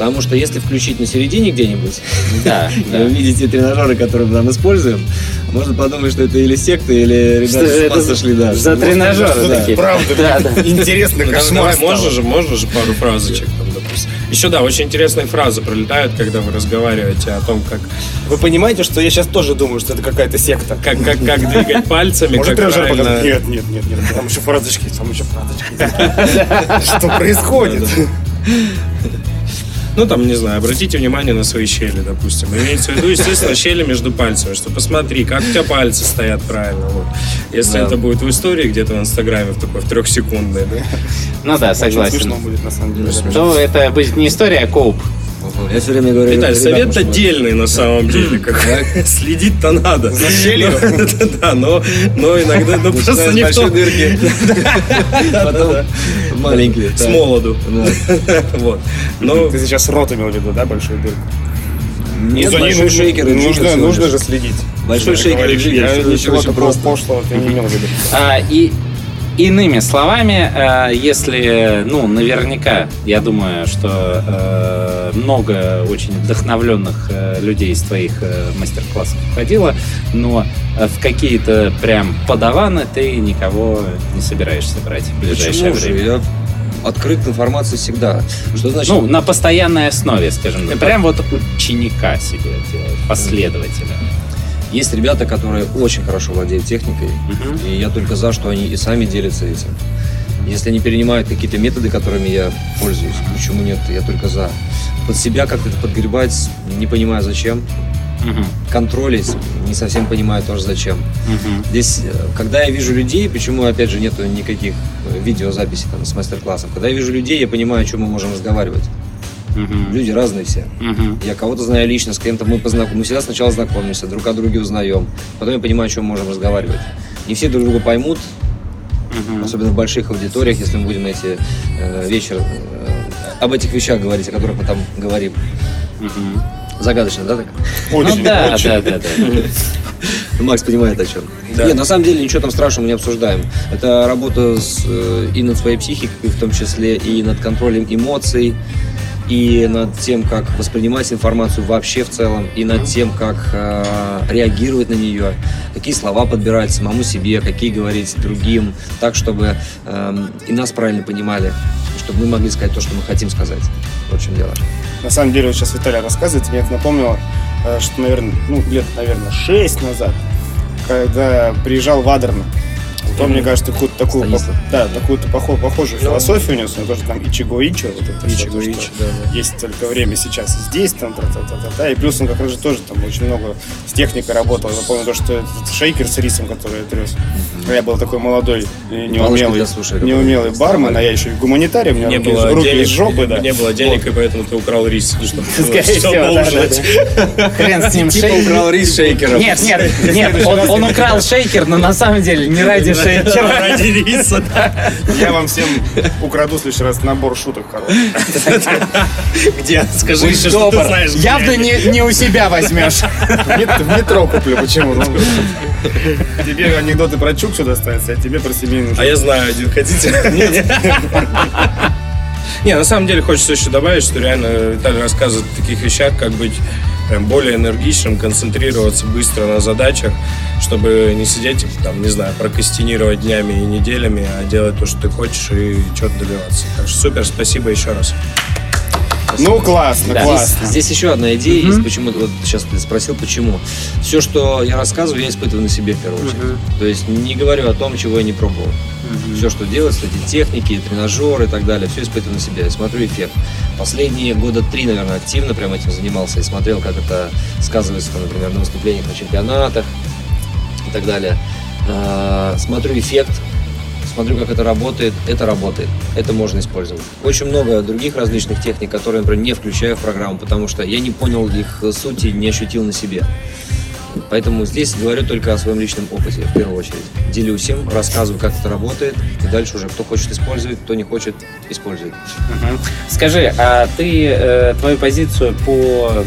Потому что если включить на середине где-нибудь, *laughs* Да, *laughs* и да. увидите тренажеры, которые мы там используем, можно подумать, что это или секта, или Что ребята это ума сошли, да. За тренажеры правда, Да, да. интересно, Ну, кошмар давай, можно же, можно же пару фразочек там, допустим. Еще да, очень интересные фразы пролетают, когда вы разговариваете о том, как, Вы понимаете, что я сейчас тоже думаю, что это какая-то секта. как, как, как двигать пальцами, Может, как тренажер правильно... показать? Нет, нет, нет, нет, там еще фразочки, там еще фразочки. *laughs* Что происходит? Ну, там, не знаю, обратите внимание на свои щели, допустим. Имеется в виду, естественно, щели между пальцами, что посмотри, как у тебя пальцы стоят правильно. Вот. Если Да. это будет в истории где-то в Инстаграме, в такой, в трехсекундной, да? Ну да, Очень смешно согласен. будет, на самом деле. То это будет не история, а коуп. Я все время говорю, Виталь, ребят, совет отдельный на самом деле. как- Следить-то надо. За щелью? *laughs* Да, но, но иногда ну, просто не в том. дырки, *laughs* потом маленькие. С молоду. *laughs* Вот. Ты сейчас рот имел в виду, да, большую дырку? Нет, ней большой нужно- шейкер и нужно, нужно же следить. Большой шейкер и джиггер, Я ничего такого пошлого ты не имел в виду. А, и иными словами, э, если, ну, наверняка, я думаю, что э, много очень вдохновленных э, людей из твоих мастер-классов входило, но в какие-то прям подаваны ты никого не собираешься брать в ближайшее Почему же? время. Я открыт к информации всегда. Что значит? Ну, на постоянной основе, скажем так. Прям вот ученика себе делать, последователя. Есть ребята, которые очень хорошо владеют техникой, Мгм. и я только за, что они и сами делятся этим. Если они перенимают какие-то методы, которыми я пользуюсь, почему нет, я только за. Под себя как-то подгребать, не понимаю зачем. Мгм. Контролить, не совсем понимаю тоже зачем. Мгм. Здесь, э, когда я вижу людей, почему, опять же, нету никаких э, видеозаписей там, с мастер-классов, когда я вижу людей, я понимаю, о чем мы можем разговаривать. Мгм. Люди разные все. Мгм. Я кого-то знаю лично, с кем-то мы познакомимся. Мы всегда сначала знакомимся, друг о друге узнаем. Потом я понимаю, о чем мы можем разговаривать. Не все друг друга поймут, Мгм. особенно в больших аудиториях, если мы будем эти э, вечер э, об этих вещах говорить, о которых мы там говорим. Мгм. Загадочно, да? Так? Очень, ну да, очень. да, да, да. Макс понимает о чем. Нет, на самом деле ничего там страшного мы не обсуждаем. Это работа с, э, и над своей психикой, в том числе и над контролем эмоций, и над тем, как воспринимать информацию вообще в целом, и над тем, как э, реагировать на нее, какие слова подбирать самому себе, какие говорить другим, так, чтобы эм, и нас правильно понимали, чтобы мы могли сказать то, что мы хотим сказать. В чем дело. На самом деле, вот сейчас Виталий рассказывает, мне это напомнило, э, что, наверное, ну, лет, наверное, 6 назад, когда приезжал в Адерно, то, мне кажется, какую-то такую, пох- да, такую-то похо- похожую философию унес, он тоже там Ичиго Ичо, вот это Ичиго то, Ичо, что да, да. есть только время сейчас и здесь, там, та -та -та -та -та. и плюс он как раз же тоже там очень много с техникой работал, я помню то, что этот шейкер с рисом, который я трес, я был такой молодой, неумелый, слушателей, неумелый бармен, а я еще и гуманитарий, у меня не руки, было руки денег, из жопы, да. не было денег, и поэтому ты украл рис, чтобы *laughs* Скорее чтобы всего, да, да, ужинать. да. *laughs* Хрен с ним Типа шейкер. украл рис шейкером. Нет, нет, нет, он, он украл шейкер, но на самом деле не ради Ради риса, да. Я вам всем украду в следующий раз набор шуток. Где? Скажи еще, что ты знаешь. Явно не, не у себя возьмешь. В мет- в метро куплю, почему? Ну, тебе анекдоты про Чукчу достанется, а тебе про семейную А я знаю один, хотите? Не, на самом деле хочется еще добавить, что реально Виталий рассказывает о таких вещах, как быть прям более энергичным, концентрироваться быстро на задачах, чтобы не сидеть, там, не знаю, прокастинировать днями и неделями, а делать то, что ты хочешь и что-то добиваться. Так что супер, спасибо еще раз. Ну, классно, Да. классно. Здесь еще одна идея есть, почему вот сейчас ты спросил, почему. Все, что я рассказываю, я испытываю на себе в первую очередь. То есть не говорю о том, чего я не пробовал. Все, что делается, эти техники, тренажеры и так далее, все испытываю на себе. Я смотрю эффект. Последние года три, наверное, активно прям этим занимался и смотрел, как это сказывается, там, например, на выступлениях на чемпионатах и так далее. А, Смотрю эффект, смотрю, как это работает, это работает, это можно использовать. Очень много других различных техник, которые, например, не включаю в программу, потому что я не понял их сути, не ощутил на себе. Поэтому здесь говорю только о своем личном опыте, в первую очередь. Делюсь им, рассказываю, как это работает, и дальше уже кто хочет использовать, кто не хочет, использует. Мгм. Скажи, а ты э, твою позицию по,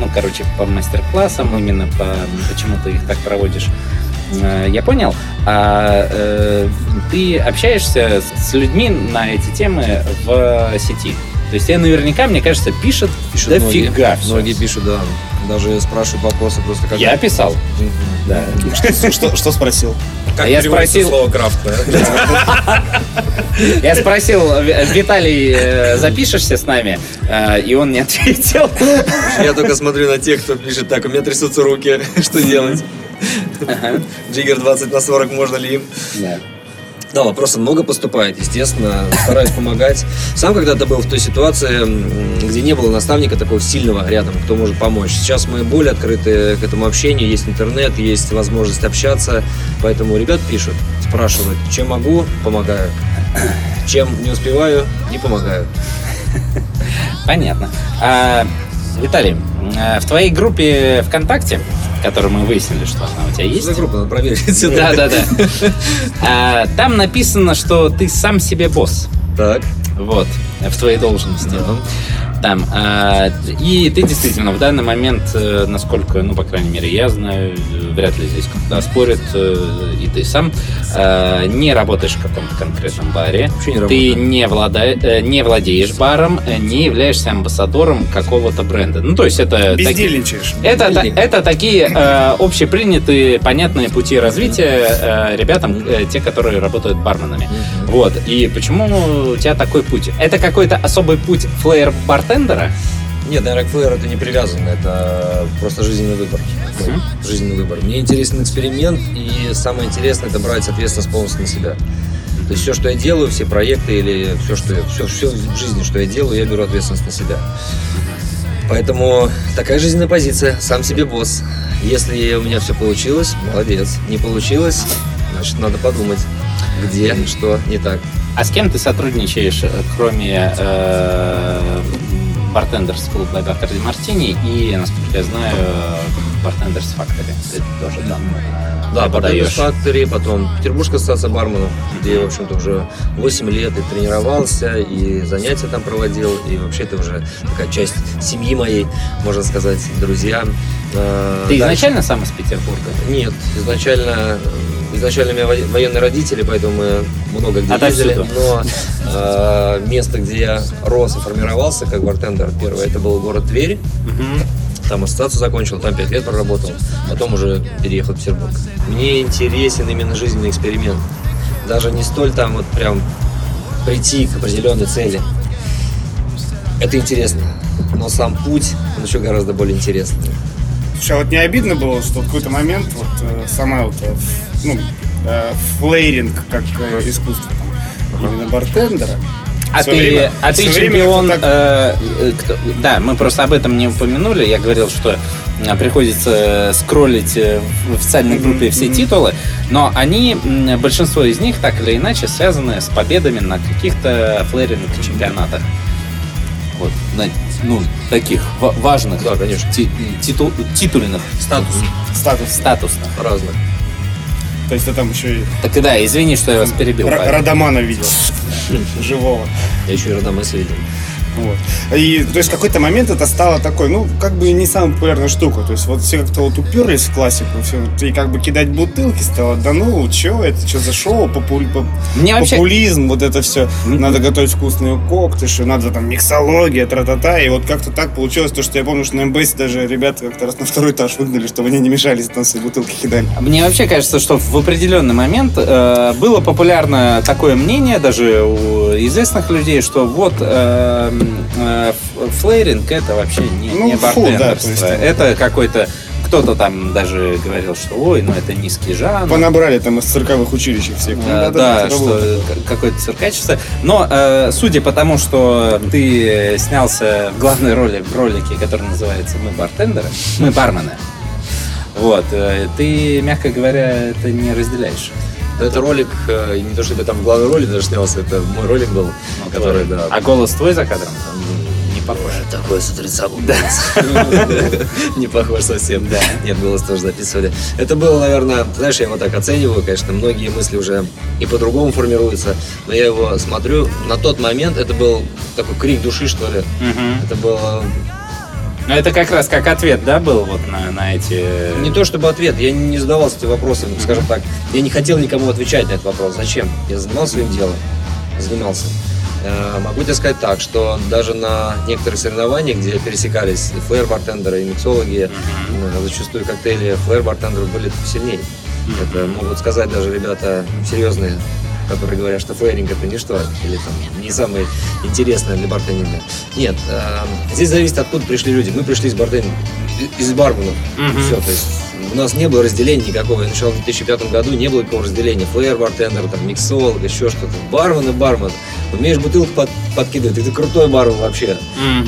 ну, короче, по мастер-классам, именно по почему ты их так проводишь, я понял. А э, ты общаешься с людьми на эти темы в сети? То есть тебе наверняка, мне кажется, пишет, Пишут дофига многие, многие пишут, да. Даже спрашивают вопросы просто как... Я писал. Да. Что, что- что спросил? Как А я переводится спросил- слово крафт, да? Я спросил, «Ви- Виталий, э, запишешься с нами? Э, И он не ответил. *laughs* Я только смотрю на тех, кто пишет, так, у меня трясутся руки, *laughs* что делать? Джиггер 20 на 40, можно ли им? Да. Да, вопросов много поступает, естественно, стараюсь помогать. Сам когда-то был в той ситуации, где не было наставника такого сильного рядом, кто может помочь. Сейчас мы более открыты к этому общению, есть интернет, есть возможность общаться, поэтому ребят пишут, спрашивают, чем могу, помогаю. Чем не успеваю, не помогаю. Понятно. А, Виталий, а, в твоей группе ВКонтакте, которую мы выяснили, что она у тебя есть. За группу надо проверить. *laughs* Да, да, да. А, Там написано, что ты сам себе босс. Так. Вот, в твоей должности. Да. Там. а, И ты действительно в данный момент, э, насколько, ну, по крайней мере, я знаю, вряд ли здесь кто-то спорит, э, и ты сам, э, не работаешь в каком-то конкретном баре. Вообще не Ты работаю. не, влада- э, не владеешь баром, не являешься амбассадором какого-то бренда. Ну, то есть это... таки- Бездельничаешь. Это, та- Бездельник. это такие э, общепринятые, понятные пути развития э, ребятам, э, те, которые работают барменами. Вот. И почему у тебя такой путь? Это какой-то особый путь флеер-бартендера? Нет, к флэру это не привязано, это просто жизненный выбор. Жизненный выбор. Мне интересен эксперимент, и самое интересное это брать ответственность полностью на себя. То есть все, что я делаю, все проекты или все, что я, все, все в жизни, что я делаю, я беру ответственность на себя. Поэтому такая жизненная позиция, сам себе босс. Если у меня все получилось, молодец. Не получилось, значит, надо подумать, где, что не так. А с кем ты сотрудничаешь, э, кроме э, бартендерс клуба Бакарди Мартини и, насколько я знаю, бартендерс Factory? Ты тоже там Да. Bartenders Factory, потом Петербургская ассоциация барменов, где я, в общем-то, уже 8 лет и тренировался, и занятия там проводил, и вообще это уже такая часть семьи моей, можно сказать, друзья. Э, Ты дальше- изначально сам из Петербурга? Нет, изначально, изначально у меня во- военные родители, поэтому мы много где Отовсюду. ездили, но э, место, где я рос и формировался как бартендер, первое, это был город Тверь, там ассоциацию закончил, там 5 лет проработал, потом уже переехал в Петербург. Мне интересен именно жизненный эксперимент. Даже не столь там вот прям прийти к определенной цели. Это интересно. Но сам путь, он еще гораздо более интересный. Слушай, а вот не обидно было, что в какой-то момент вот э, сама вот, э, ну, э, флейринг как искусство там, именно бартендера. А ты, время- а ты чемпион... так- э, э, кто- да, мы просто об этом не упомянули. Я говорил, что э, приходится скроллить э, в официальной группе все титулы, но они, большинство из них, так или иначе, связаны с победами на каких-то флэринг чемпионатах. Вот, на, ну, таких ва- важных, Да, конечно. ти- титу- титульных, Статус статус. статусных. разных. То есть ты там еще и Так и да, извини, что я вас перебил. Павел. Радамана видел. Живого. Я еще и Родомеса видел. Вот. И, то есть, в какой-то момент это стало такой, ну, как бы не самая популярная штука. То есть, вот все как-то вот уперлись в классику, все, и как бы кидать бутылки стало, да ну, что это, что за шоу, популь- поп- Мне вообще- популизм, вот это все. Надо готовить вкусные коктыши, надо там миксология, тра-та-та. И вот как-то так получилось, то, что я помню, что на МБС даже ребята как-то раз на второй этаж выгнали, чтобы они не мешались, там свои бутылки кидали. Мне вообще кажется, что в определенный момент э, было популярно такое мнение даже у известных людей, что вот э, флейринг это вообще не, Ну, не фу, да, есть- это какой-то кто-то там даже говорил, что ой, ну это низкий жанр. Понабрали там из цирковых училищ всех. Э, да-да-да, да, что какое-то циркачество. Но э, судя по тому, что ты снялся в главной роли в ролике, который называется «Мы бартендеры», «Мы бармены», вот, э, ты, мягко говоря, это не разделяешь. Но это ролик, э, не то чтобы я там в главной роли даже снялся, это мой ролик был, который, да, А голос твой за кадром? Не похож. Такой с утреца был Не похож совсем. Да. Нет, голос тоже записывали. Это было, наверное, знаешь, я его так оцениваю, конечно, многие мысли уже и по-другому формируются, но я его смотрю. На тот момент это был такой крик души, что ли. Это было Ну, это как раз как ответ, да, был вот на, на эти... не то чтобы ответ, я не задавался этим вопросом, скажем так. Я не хотел никому отвечать на этот вопрос. Зачем? Я занимался своим делом. Занимался. Э, Могу тебе сказать так, что даже на некоторых соревнованиях, где пересекались и флэр-бартендеры, и миксологи, э, зачастую коктейли флэр-бартендеров были сильнее. Это могут сказать даже ребята серьезные, которые говорят, что флэринг это ничто, или там не самое интересное для бартендинга. Нет, э, здесь зависит, откуда пришли люди. Мы пришли из бартендинга, из барменов. Все, то есть у нас не было разделения никакого. Я начал в 2005 году, не было никакого разделения. Флэр, бартендер, там, миксолог, еще что-то. Бармен и бармен. Умеешь бутылку под- подкидывать, и ты крутой бармен вообще.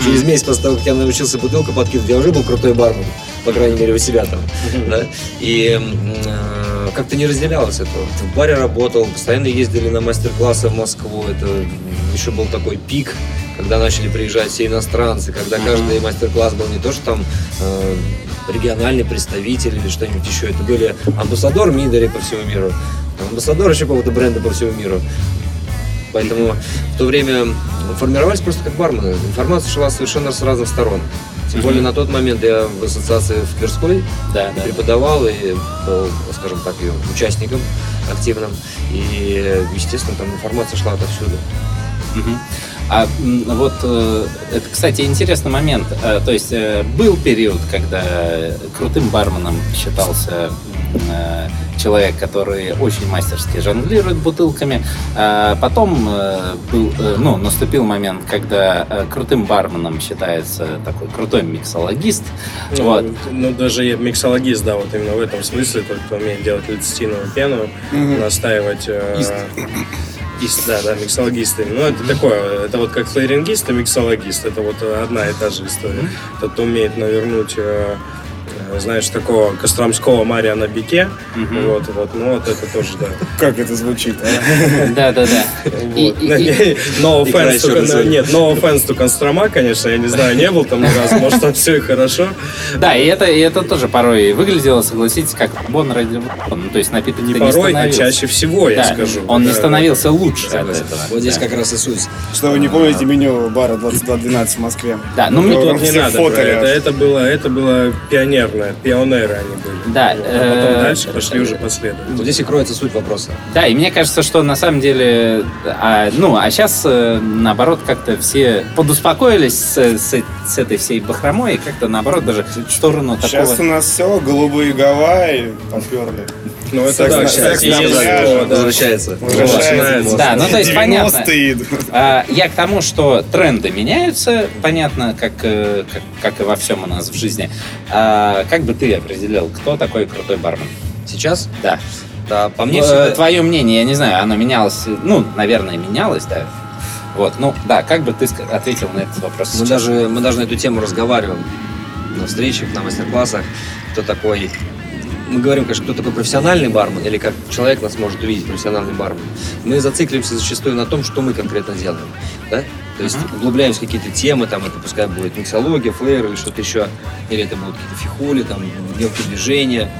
Через месяц после того, как я научился бутылку подкидывать, я уже был крутой бармен. По крайней мере, у себя там. да. И э, как-то не разделялось это. В баре работал, постоянно ездили на мастер-классы в Москву. Это еще был такой пик, когда начали приезжать все иностранцы, когда каждый мастер-класс был не то, что там э, региональный представитель или что-нибудь еще. Это были амбассадор Мидори по всему миру, амбассадор еще какого-то бренда по всему миру. Поэтому в то время формировались просто как бармены. Информация шла совершенно с разных сторон. Тем более на тот момент я в ассоциации в Тверской Да, да. преподавал и был, скажем так, ее участником активным. И, естественно, там информация шла отовсюду. Мгм. А вот э, это, кстати, интересный момент. Э, То есть э, был период, когда крутым барменом считался человек, который очень мастерски жонглирует бутылками. А Потом э, был, э, ну, наступил момент, когда э, крутым барменом считается такой крутой миксологист. Ну, Вот. ну, даже я миксологист, да, вот именно в этом смысле, тот, кто умеет делать лецитиновую пену, настаивать... э, ист, да, да, миксологисты. Ну, это такое, это вот как флейрингист и миксологист, это вот одна и та же история. Тот, кто умеет навернуть э, э, знаешь, такого Костромского Мариана Бике, вот, вот, ну вот это тоже, да. Как это звучит? а? *laughs* Да, да, да. No offense, *laughs* нет, no offense to Кострома, конечно, я не знаю, не был там ни разу, может там все и хорошо. Да, и это, и это тоже порой выглядело, согласитесь, как бон ради бона. Ну, то есть напиток Не порой, а чаще всего, я скажу. он не становился лучше от этого. Вот здесь как раз и суть. Что вы не помните меню бара 2212 в Москве? Да, ну, мне- Тут не надо это. было, это было пионерное, пионеры они были. Да. А потом э, дальше пошли уже последовательно. Вот здесь и кроется суть вопроса. Да, и мне кажется, что на самом деле, а, ну, а сейчас наоборот как-то все подуспокоились с, с- с этой всей бахромой и как-то наоборот даже в сторону Сейчас у такого. нас все, голубые Гавайи поперли. Ну, это да, секс. Возвращается. Возвращается. Да, ну то есть понятно. 90-е идут. А, Я к тому, что тренды меняются, понятно, как, э, как, как и во всем у нас в жизни. А Как бы ты определил, кто такой крутой бармен? Сейчас? Да. Да, по мне Э, всегда- Твое мнение, я не знаю, оно менялось, ну, наверное, менялось, да. Вот, ну, да, как бы ты ответил на этот вопрос Мы сейчас? даже, мы даже на эту тему разговариваем на встречах, на мастер-классах. Кто такой... Мы говорим, конечно, кто такой профессиональный бармен, или как человек нас может увидеть, профессиональный бармен. Мы зацикливаемся зачастую на том, что мы конкретно делаем. Да? То есть углубляемся в какие-то темы, там это пускай будет миксология, флеер или что-то еще, или это будут какие-то фихули, там, мелкие движения.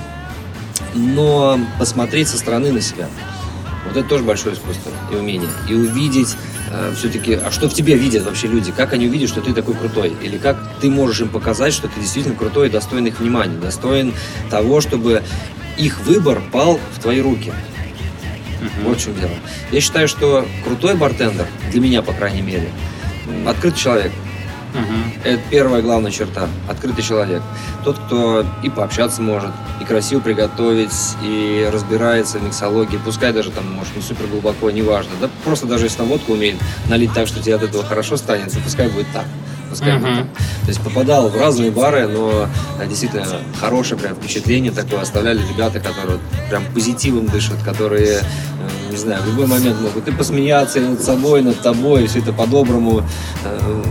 Но посмотреть со стороны на себя, вот это тоже большое искусство и умение. И увидеть все-таки, а что в тебе видят вообще люди? Как они увидят, что ты такой крутой? Или как ты можешь им показать, что ты действительно крутой и достоин их внимания, достоин того, чтобы их выбор пал в твои руки? Вот в чем дело. Я считаю, что крутой бартендер, для меня, по крайней мере, открытый человек. Это первая главная черта. Открытый человек. Тот, кто и пообщаться может, и красиво приготовить, и разбирается в миксологии. Пускай даже там, может, не супер глубоко, неважно. Да просто даже если там водку умеет налить так, что тебе от этого хорошо станет, пускай будет так. Пускай будет так. То есть попадал в разные бары, но а, действительно хорошее прям впечатление такое оставляли ребята, которые прям позитивом дышат, которые, э, не знаю, в любой момент могут и посмеяться и над собой, и над тобой, и все это по-доброму. Э,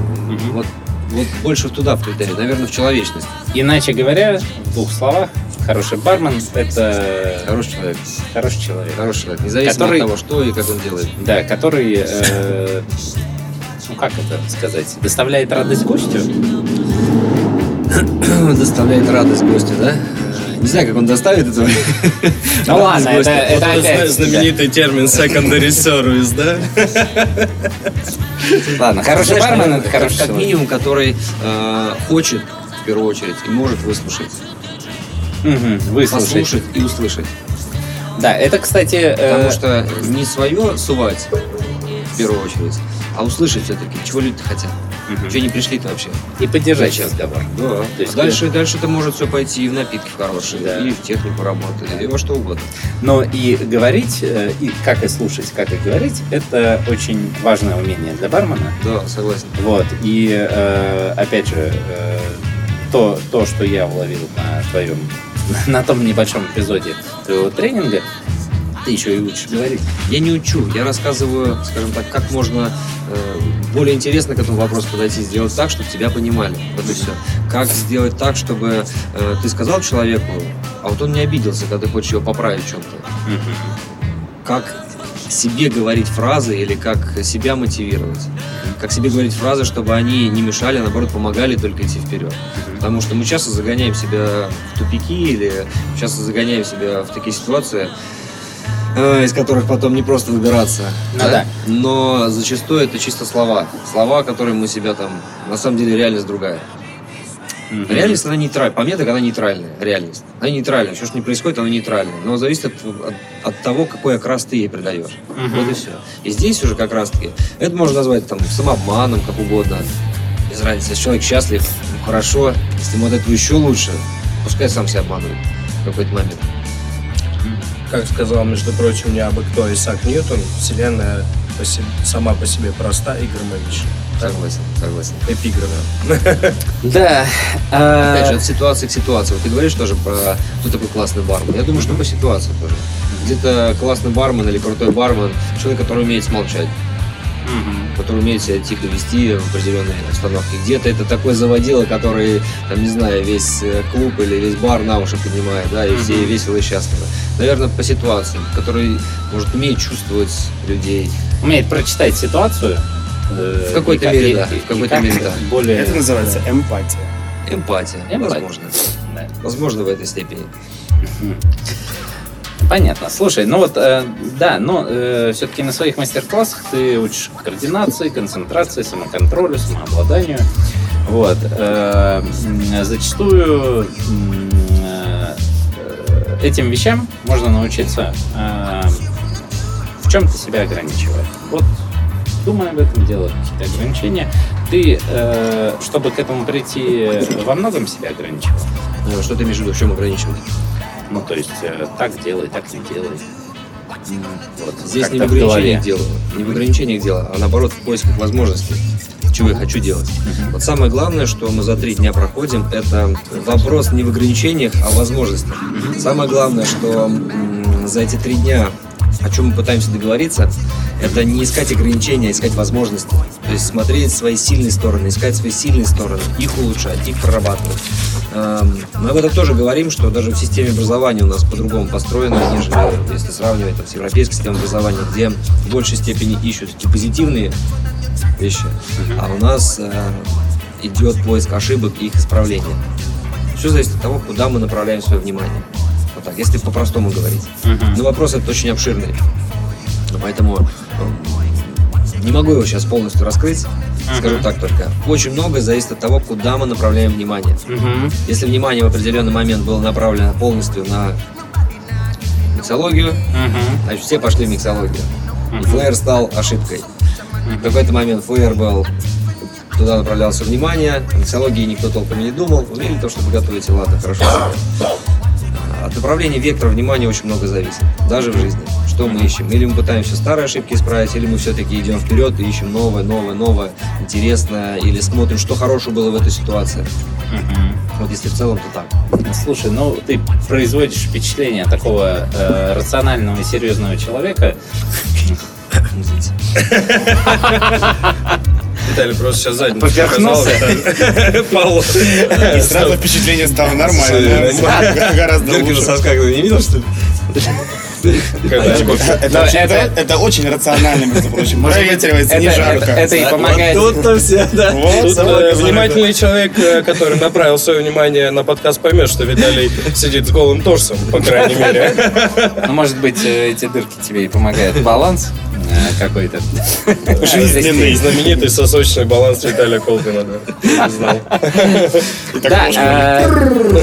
Вот, вот больше туда в критерии, наверное, в человечность. Иначе говоря, в двух словах, хороший бармен – это Хороший человек. хороший человек. Хороший человек. Независимо Который- от того, что и как он делает. Да, который, э, ну как это сказать, доставляет радость гостю. *coughs* Доставляет радость гостю, да? Не знаю, как он доставит этого. *laughs* Ну ладно, это, это опять... знаменитый термин secondary service, да? *laughs* Ладно, хороший бармен – это хороший Как минимум, который э, хочет, в первую очередь, и может Выслушать. Послушать и услышать. Да, это, кстати... э, Потому что не свое сувать, в первую очередь, а услышать все-таки, чего люди хотят. Чего они пришли-то вообще. И поддержать Зачем? разговор. Да. То есть, А дальше, дальше это может все пойти и в напитки хорошие, Да. и в технику работы, и во что угодно. Но и говорить, э, и как и слушать, как и говорить, это очень важное умение для бармена. Да, согласен. Вот. И э, опять же, то, то, что я уловил на твоем, *laughs* на том небольшом эпизоде твоего тренинга, ты еще и учишь говорить. Я не учу, я рассказываю, скажем так, как можно э, более интересно к этому вопросу подойти, сделать так, чтобы тебя понимали. Вот и все. Как сделать так, чтобы э, ты сказал человеку, а вот он не обиделся, когда ты хочешь его поправить в чем-то. Как себе говорить фразы или как себя мотивировать. Как себе говорить фразы, чтобы они не мешали, а наоборот, помогали только идти вперед. Потому что мы часто загоняем себя в тупики или часто загоняем себя в такие ситуации, из которых потом не просто выбираться. Ну да. Но зачастую это чисто слова. Слова, которые мы себя там... На самом деле реальность другая. Реальность, она нейтральная. По мне, так она нейтральная. Реальность. Она нейтральная. Что не происходит, она нейтральная. Но зависит от, от- от того, какой окрас ты ей придаешь. Вот и все. И здесь уже как раз-таки, это можно назвать там самообманом, как угодно. Без разницы. Если человек счастлив, ну, хорошо. Если ему от этого еще лучше, пускай сам себя обманывает в какой-то момент. Как сказал, между прочим, не абы кто Исаак Ньютон, Вселенная по себе- сама по себе проста и гармонична. Согласен, согласен. Эпиграф. Да. а, Опять же, от ситуации к ситуации. Вот ты говоришь тоже про кто такой классный бармен. Я думаю, что по ситуации тоже. Где-то классный бармен или крутой бармен, человек, который умеет смолчать, который умеет себя тихо вести в определенной обстановке. Где-то это такой заводила, который, там, не знаю, весь э, клуб или весь бар на уши поднимает, да, и все весело и счастливы. Наверное, по ситуации, который, может, умеет чувствовать людей. умеет прочитать ситуацию. э, В какой-то мере, и- да, и- в какой-то мере, да. *laughs* Более... Это называется эмпатия. Эмпатия, Эмпатия. возможно. Да. Возможно, в этой степени. *laughs* Понятно. Слушай, ну вот, э, да, но все-таки на своих мастер-классах ты учишь координации, концентрации, самоконтролю, самообладанию. Вот. э, зачастую э, э, этим вещам можно научиться э, в чем-то себя ограничивать. Вот думай об этом, делай какие-то ограничения. Ты, э, чтобы к этому прийти, во многом себя ограничивал. Ну, Что ты имеешь в виду, в чем ограничивать? Ну, то есть, э, так делай, так не делай. Вот, Здесь не в ограничениях дело, не в ограничениях дело, а наоборот в поисках возможностей, чего я хочу делать. Вот самое главное, что мы за три дня проходим, это вопрос не в ограничениях, а в возможностях. Самое главное, что за эти три дня, о чем мы пытаемся договориться, это не искать ограничения, а искать возможности. То есть смотреть свои сильные стороны, искать свои сильные стороны, их улучшать, их прорабатывать. Эм, Мы об этом тоже говорим, что даже в системе образования у нас по-другому построено, нежели если сравнивать там, с европейской системой образования, где в большей степени ищут такие позитивные вещи, а у нас э, идет поиск ошибок и их исправление. Все зависит от того, куда мы направляем свое внимание. Так, если по-простому говорить. Но вопрос этот очень обширный. Поэтому э, Не могу его сейчас полностью раскрыть, скажу так только. Очень много зависит от того, куда мы направляем внимание. Если внимание в определенный момент было направлено полностью на миксологию, значит все пошли в миксологию. И флеер стал ошибкой. В какой-то момент флеер был туда направлялся внимание, миксологии никто толком не думал, умели то, чтобы готовить, и ладно, хорошо. От направления вектора внимания очень много зависит, даже в жизни. Что мы ищем? Или мы пытаемся старые ошибки исправить, или мы все-таки идем вперед и ищем новое, новое, новое, интересное, или смотрим, что хорошего было в этой ситуации. Вот если в целом, то так. Слушай, ну ты производишь впечатление такого э, рационального и серьезного человека. Извините. *laughs* Виталий просто сейчас задницу Поперхнулся? Павлу. *laughs* И сразу впечатление стало нормально. да, Гораздо лучше. сосках ты не видел, что ли? Это очень- рационально, между прочим. Проветривается, не жарко. это и помогает. Тут-то все, да. Э, внимательный человек, э, который направил свое внимание на подкаст, поймет, что Виталий сидит с голым торсом, по крайней мере. Ну, может быть, э, эти дырки тебе и помогают баланс какой-то. Жизненный. Знаменитый сосочный баланс Виталия Колпина. да.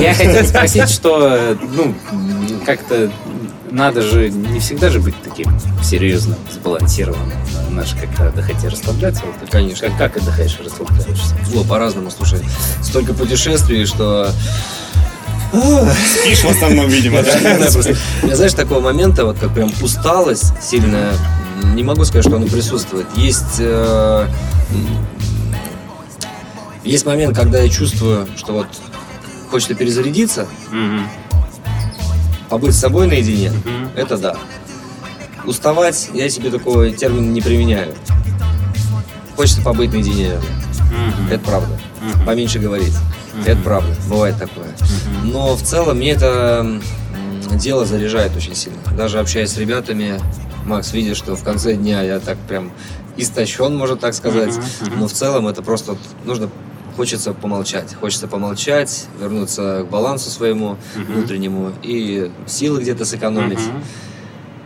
Я хотел спросить, что, ну, как-то надо же не всегда же быть таким серьезным, сбалансированным. Надо же как-то отдыхать и расслабляться. Вот Конечно. Как, как отдыхаешь и расслабляешься? Ну, по-разному, слушай. Столько путешествий, что... Спишь в основном, видимо, Я да? просто- У меня, знаешь, такого момента, вот как прям усталость сильная, не могу сказать, что оно присутствует. Есть... э, Есть момент, когда я чувствую, что вот хочется перезарядиться. Побыть с собой наедине, Мгм. это да. Уставать, я себе такого термина не применяю. Хочется побыть наедине, Мгм. это правда. Мгм. Поменьше говорить, Мгм. это правда, бывает такое. Мгм. Но в целом мне это дело заряжает очень сильно. Даже общаясь с ребятами, Макс видит, что в конце дня я так прям истощен, можно так сказать. Мгм. Но в целом это просто нужно хочется помолчать. Хочется помолчать, вернуться к балансу своему Мгм. внутреннему и силы где-то сэкономить. Мгм.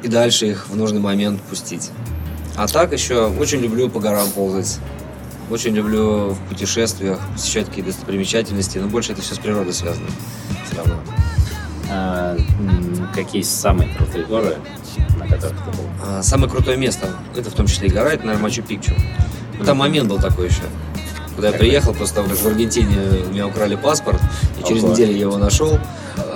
И дальше их в нужный момент пустить. А так еще очень люблю по горам ползать. Очень люблю в путешествиях посещать какие-то достопримечательности, но больше это все с природой связано. Все равно. А, Какие самые крутые горы, на которых ты был? А, Самое крутое место, это в том числе и гора, это, наверное, Мачу-Пикчу. Ну, Там момент был такой еще. Когда я приехал, как в Аргентине у меня украли паспорт, и через неделю я его нашел.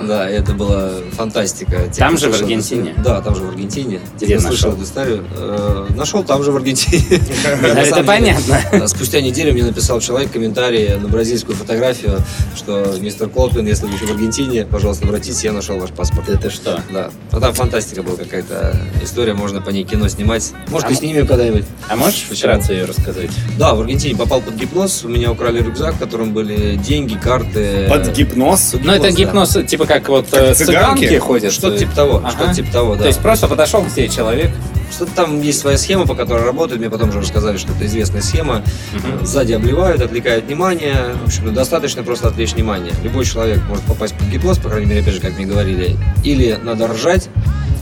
Да, это была фантастика. Те, Там же в слышал Аргентине? Да, там же в Аргентине. Те, Где кто слышал нашел? эту историю, э, нашел там же в Аргентине. *laughs* Это понятно. а Спустя неделю мне написал человек комментарий на бразильскую фотографию, что мистер Колпин, если вы еще в Аргентине, пожалуйста, обратитесь, я нашел ваш паспорт. Это что? Да. Ну там фантастика была какая-то история, можно по ней кино снимать. Может, А и снимем когда-нибудь. А можешь вкратце ее рассказать? Да, в Аргентине попал под гипноз, у меня украли рюкзак, в котором были деньги, карты. Под гипноз. Ну, это гипноз, типа как вот Как э, цыганки? цыганки ходят. Что-то типа того, Ага. что-то типа того, да. То есть просто подошел к тебе человек. Что-то там есть своя схема, по которой работает. Мне потом же рассказали, что это известная схема. Мгм. Сзади обливают, отвлекают внимание. В общем, достаточно просто отвлечь внимание. Любой человек может попасть под гипноз, по крайней мере, опять же, как мне говорили. Или надо ржать,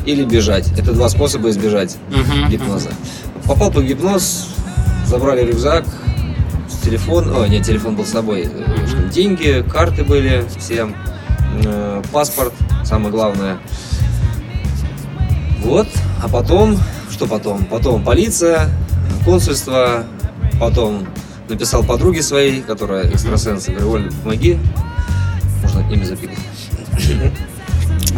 или бежать. Это два способа избежать Мгм. гипноза. Попал под гипноз, забрали рюкзак, телефон, о, нет, телефон был с собой, э, деньги, карты были всем, э, паспорт, самое главное. Вот, а потом, что потом? Потом полиция, консульство, потом написал подруге своей, которая экстрасенс, говорю, Оль, помоги, можно имя запикать.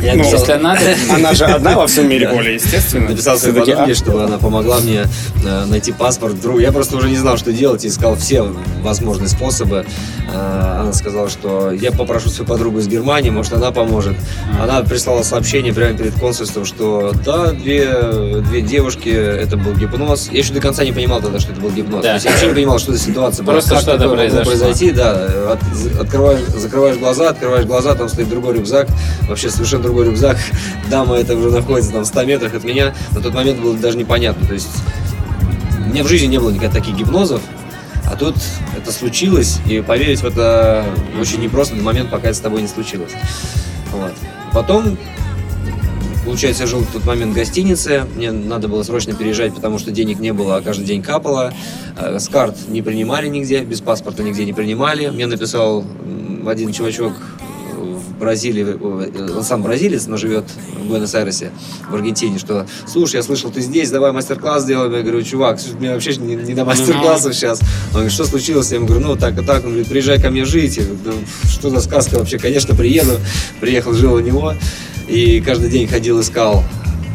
Я Ну, если надо. Она же одна во всем мире, Оля, естественно. Написал своей подруге, чтобы она помогла мне э, найти паспорт другу. Я просто уже не знал, что делать, и искал все возможные способы. Э, она сказала, что я попрошу свою подругу из Германии, может, она поможет. Она прислала сообщение прямо перед консульством, что да, две, две девушки, это был гипноз. Я еще до конца не понимал тогда, что это был гипноз. Да. То есть я вообще не понимал, что за ситуация была. Просто что-то произошло. произойти, да. От- открываешь, закрываешь глаза, открываешь глаза, там стоит другой рюкзак, вообще совершенно другой рюкзак. *laughs* Дама это уже находится там в 100 метрах от меня. На тот момент было даже непонятно. То есть у меня в жизни не было никогда таких гипнозов, а тут это случилось, и поверить в это очень непросто на момент, пока это с тобой не случилось. Вот. Потом Получается, я жил в тот момент в гостинице, мне надо было срочно переезжать, потому что денег не было, а каждый день капало. Э, С карт не принимали нигде, без паспорта нигде не принимали. Мне написал один чувачок Бразилии, э, он сам бразилец, но живет в Буэнос-Айресе, в Аргентине, что, слушай, я слышал, ты здесь, давай мастер-класс сделаем. Я говорю, чувак, мне вообще не, не до мастер-классов сейчас. Он говорит, что случилось? Я ему говорю, ну, так и так. Он говорит, приезжай ко мне жить. Я говорю, «Да что за сказка вообще? Конечно, приеду. Приехал, жил у него. И каждый день ходил, искал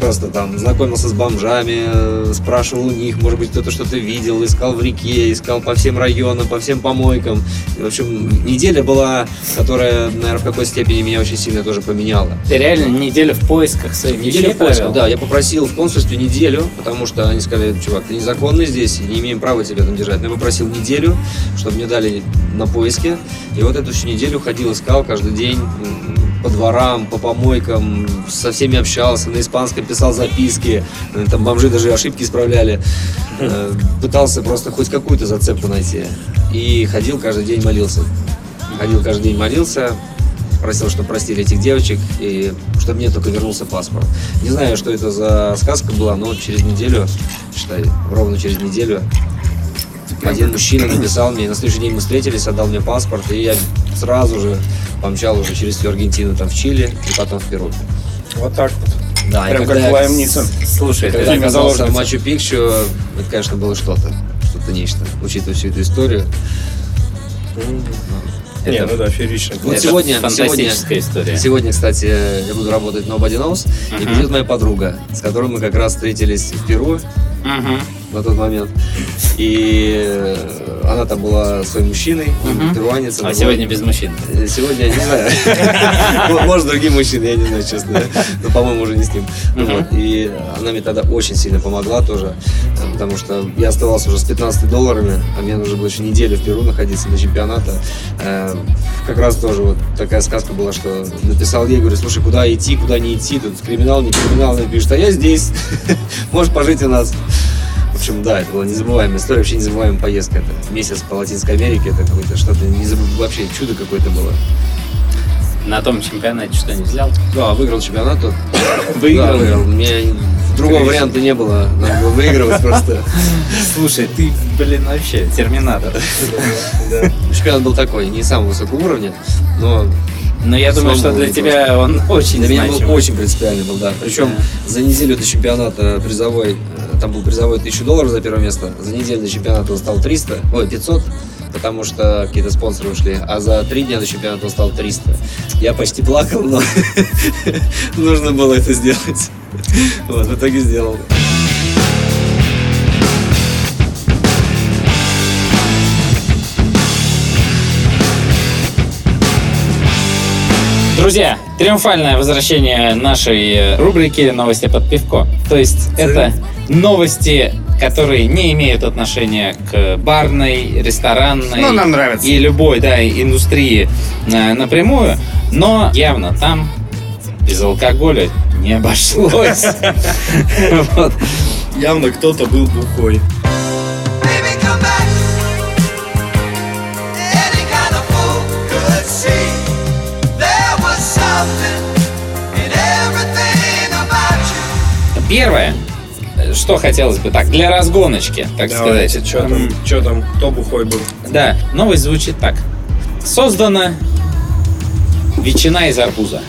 Просто там знакомился с бомжами, э, спрашивал у них, может быть, кто-то что-то видел, искал в реке, искал по всем районам, по всем помойкам. И, в общем, неделя была, которая, наверное, в какой степени меня очень сильно тоже поменяла. Ты реально неделю в поисках своих Неделю вещей в поисках, да. Я попросил в консульстве неделю, потому что они сказали, чувак, ты незаконный здесь, не имеем права тебя там держать. Но я попросил неделю, чтобы мне дали на поиске. И вот эту всю неделю ходил, искал каждый день по дворам, по помойкам, со всеми общался, на испанском писал записки, э, там бомжи даже ошибки исправляли. Э, Пытался просто хоть какую-то зацепку найти. И ходил каждый день молился. Ходил каждый день молился, просил, чтобы простили этих девочек, и чтобы мне только вернулся паспорт. Не знаю, что это за сказка была, но через неделю, считай, ровно через неделю, один мужчина написал мне, на следующий день мы встретились, отдал мне паспорт, и я сразу же помчал уже через всю Аргентину, там в Чили, и потом в Перу. Вот так вот. Да, и Прям когда как я- Лайм Нисон. Слушай, Когда Фильм оказался в. Мачу-Пикчу, это, конечно, было что-то, что-то нечто, учитывая всю эту историю. Это- ну да, феерично. Вот это сегодня, сегодня, фантастическая история. сегодня, кстати, я буду работать в Nobody Knows, и Мгм. придет моя подруга, с которой мы как раз встретились в Перу Мгм. На тот момент. И э, она там была своим мужчиной, Мгм. перуанец. А была- сегодня без мужчин. Э, Сегодня я не знаю. *laughs* Может, другие мужчины, я не знаю, честно. Но, по-моему, уже не с ним. И она мне тогда очень сильно помогла тоже, э, потому что я оставался уже с 15 долларами, а мне нужно было еще неделю в Перу находиться на чемпионата. Как раз тоже вот такая сказка была, что написал ей, говорю, слушай, куда идти, куда не идти, тут криминал, не криминал. Она пишет, а я здесь, *laughs* можешь пожить у нас. В общем, да, это была незабываемая история, вообще незабываемая поездка. Это месяц по Латинской Америке, это какое-то что-то незабыв- вообще чудо какое-то было. На том чемпионате что не взял? Да, выиграл чемпионат. Выиграл? Да, выиграл. Мне другого варианта не было. Надо было выигрывать просто. Слушай, ты, блин, вообще терминатор. Чемпионат был такой, не самого высокого уровня, но Но я думаю, что для тебя он очень для меня был очень принципиальный был, да. Причем за неделю до чемпионата призовой, э, там был призовой 1000 долларов за первое место, за неделю до чемпионата он стал 300, ой, 500, потому что какие-то спонсоры ушли, а за три дня до чемпионата он стал 300. Я почти плакал, но *laughs* нужно было это сделать. *laughs* Вот, в итоге сделал. Друзья, триумфальное возвращение нашей э, рубрики «Новости под пивко». То есть это новости, которые не имеют отношения к барной, ресторанной Ну, нам нравится. и любой да, индустрии э, напрямую, но явно там без алкоголя не обошлось. *laughs* Явно кто-то был бухой. Первое, что хотелось бы так, для разгоночки, так Давайте, сказать. что там, что там, кто бухой был? Да, новость звучит так. Создана ветчина из арбуза.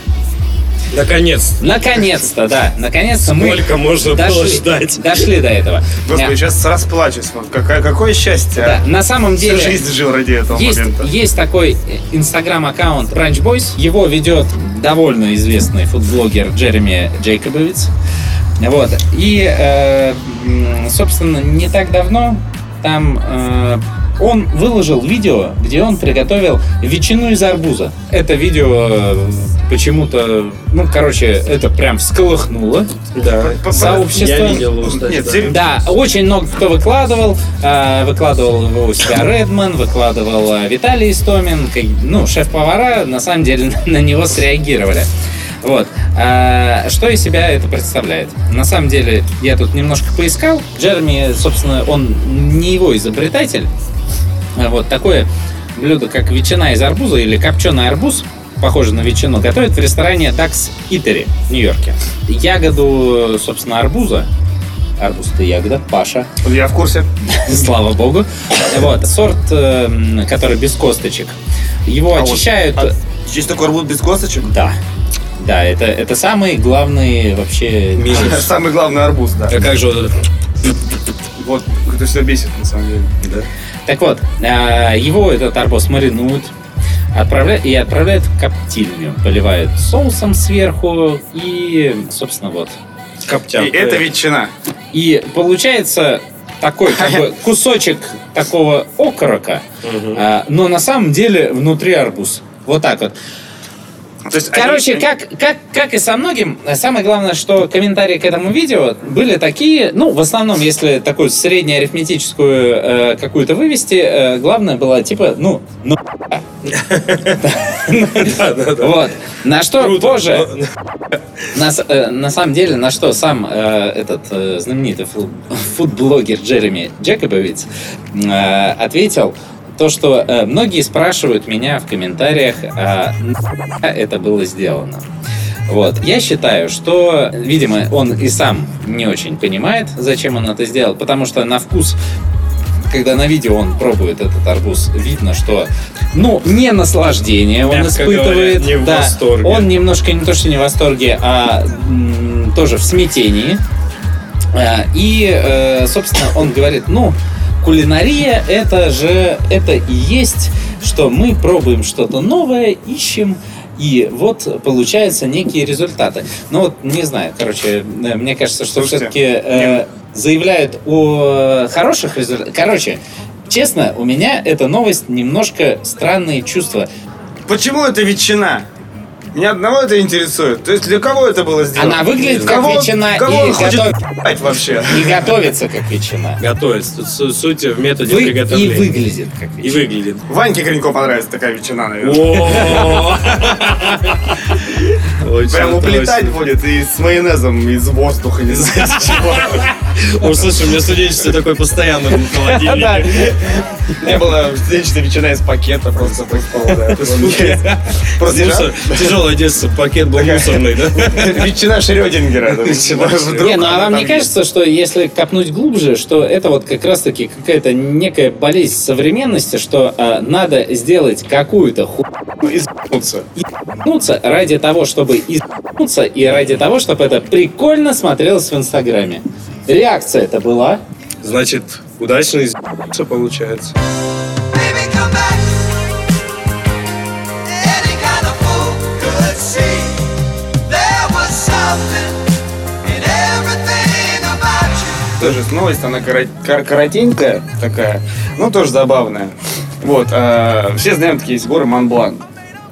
Наконец. Наконец-то, да, наконец-то мы Сколько можно было дошли, ждать? дошли до этого. Господи, сейчас расплачусь. Вот какое, какое счастье. да, а. на самом Всю деле жизнь жил ради этого есть, момента. есть такой э, инстаграм-аккаунт Brunch Boys. Его ведет довольно известный фудблогер Джереми Джейкобовиц. Вот. И, э, собственно, не так давно там э, он выложил видео, где он приготовил ветчину из арбуза. Это видео э, почему-то, ну, короче, это прям всколыхнуло Да. сообщество. Я видел его, кстати, Нет, да. серьезно. Да, очень много кто выкладывал. Э, Выкладывал его у себя Редман, выкладывал э, Виталий Истомин. Ну, шеф-повара, на самом деле, *laughs* на него среагировали. Вот. А, Что из себя это представляет? На самом деле, я тут немножко поискал. Джереми, собственно, он не его изобретатель. А Вот такое блюдо, как ветчина из арбуза или копченый арбуз, похоже на ветчину, готовят в ресторане Dax Eatery в Нью-Йорке. Ягоду, собственно, арбуза. Арбуз это ягода, Паша, Я в курсе. *laughs* слава богу. Вот, сорт, э, м, который без косточек. Его А вот, очищают... а Есть такой арбуз без косточек? Да. Да, это, это самый главный вообще... *laughs* Самый главный арбуз, да. А как же вот? Вот, это все бесит, на самом деле. Да. Так вот, а, его этот арбуз маринуют отправляют, и отправляют в коптильню. Поливают соусом сверху и, собственно, вот. Коптят. И это ветчина. И получается такой как бы, *laughs* кусочек такого окорока, а, но на самом деле внутри арбуз. Вот так вот. То есть Короче, они- как, как, как и со многим, самое главное, что комментарии к этому видео были такие, ну, в основном, если такую среднеарифметическую э, какую-то вывести, э, главное было типа, ну, ну, вот. На что позже, на, с- э, на самом деле, на что сам э, этот э, знаменитый фу- фудблогер Джереми Джекобовиц ответил, то, что э, многие спрашивают меня в комментариях, а это было сделано. Вот. Я считаю, что, видимо, он и сам не очень понимает, зачем он это сделал, потому что на вкус когда на видео он пробует этот арбуз, видно, что, ну, не наслаждение он Мягко испытывает. говоря, не в да, восторге. Он немножко не то, что не в восторге, а м, тоже в смятении. А, И, э, собственно, он говорит, ну, кулинария это же, это и есть, что мы пробуем что-то новое, ищем, и вот получаются некие результаты. Ну вот, не знаю, короче, э, мне кажется, что Слушайте, все-таки заявляют о хороших результатах. Короче, честно, у меня эта новость немножко странные чувства. Почему это ветчина? Меня одного это интересует. То есть для кого это было сделано? Она выглядит как Кого- ветчина Кого и хочет готов- вообще? И готовится как ветчина. Готовится. Суть в методе Вы- и приготовления. выглядит как И ветчина. выглядит. Ваньке Коренько понравится такая ветчина, наверное. Прям уплетать будет и с майонезом из воздуха, не знаю с чего. *laughs* *laughs* О, слушай, у меня студенчество такое постоянно в холодильнике. Не было студенческая ветчина из пакета просто просто, Тяжелое детство, пакет был мусорный, да? Ветчина Шрёдингера. Не, ну а вам не кажется, что если копнуть глубже, что это вот как раз-таки какая-то некая болезнь современности, что а, надо сделать какую-то хуйню, Изъебнуться. ебнуться ради того, чтобы изъебнуться, и ради того, чтобы это прикольно смотрелось в Инстаграме. Реакция это была. Значит, удачно из***ться получается. Тоже новость, она коро- кор- коротенькая такая, но тоже забавная. Вот, а, все знаем, такие есть горы Монблан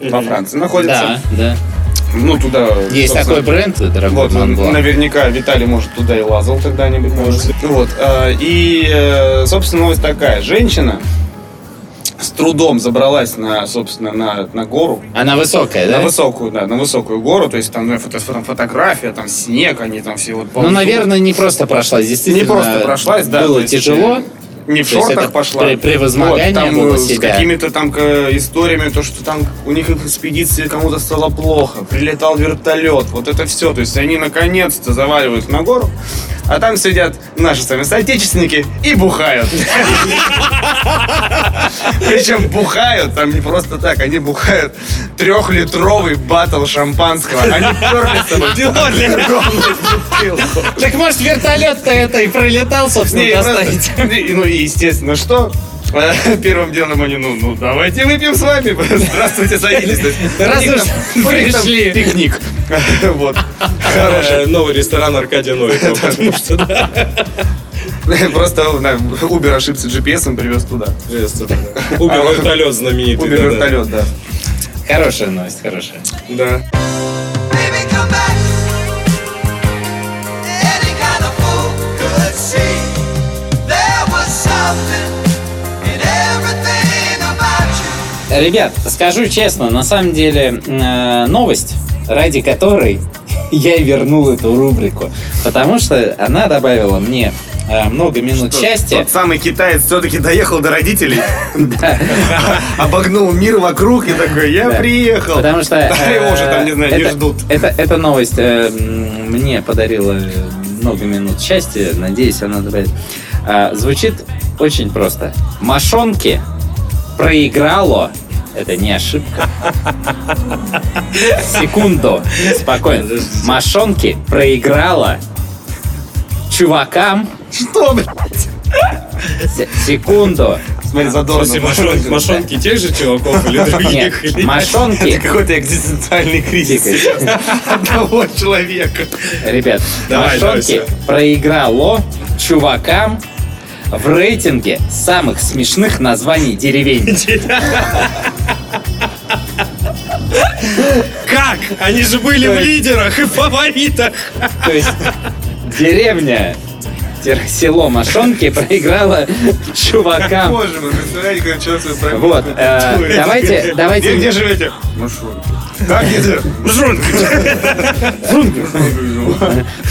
во Франции. Находятся, Да, да. Ну, туда... Есть такой бренд, дорогой Вот, Мон Блан. наверняка Виталий, может, туда и лазал когда-нибудь. Может. Вот. а, И, э, собственно, новость такая. Женщина с трудом забралась на, собственно, на, на гору. Она высокая, На да? высокую, да, на высокую гору. То есть там ну, фото- фото- фотография, там снег, они там все вот Ну, наверное, не просто прошлась, действительно. Не просто прошлась, да. Было есть, тяжело. э, Не в То шортах пошла. при- превозмогание там, было э, с какими-то там э, историями, то, что там у них в экспедиции кому-то стало плохо, прилетал вертолет, вот это все. То есть они наконец-то заваливают на гору, а там сидят наши сами соотечественники и бухают. *laughs* Причем бухают, там не просто так, они бухают трехлитровый батл шампанского. Они перли с собой. Так может вертолет-то это и пролетал, собственно, Не, доставить. ну и естественно, что? Э, Первым делом они, ну, ну, давайте выпьем с вами. Здравствуйте, садитесь. Раз уж *laughs* пришли. *laughs* Пикник. Вот. Э, Новый ресторан Аркадия Новикова, *laughs* потому что да. *laughs* Просто на, Uber ошибся GPS, привез туда. Убер *laughs* вертолет знаменитый. Uber вертолет, да. Хорошая новость, хорошая. Да. Ребят, скажу честно, на самом деле э, новость, ради которой *laughs* я и вернул эту рубрику, потому что она добавила мне э, много минут счастья. Тот самый китаец все-таки доехал до родителей, *laughs* *laughs* обогнул мир вокруг и такой, я приехал. Потому что... *laughs* Его уже там, не знаю, не это- ждут. Эта новость э, мне подарила много минут счастья. Надеюсь, она добавит. А, звучит очень просто. Машонки проиграло. Это не ошибка. Секунду. Спокойно. Машонки проиграла чувакам. Что, блядь? Се- Секунду. Смотри, задорно. машонки тех же чуваков или Нет, других? или- машонки. Это какой-то экзистенциальный кризис одного человека. Ребят, Давай, давай, Машонки всё. проиграло чувакам в рейтинге самых смешных названий деревень. Как? Они же были в лидерах и фаворитах. То есть деревня село Машонки проиграла чувакам. Боже мой, представляете, как человек свою. Вот, э, давайте, Где, давайте. где живете? Как где?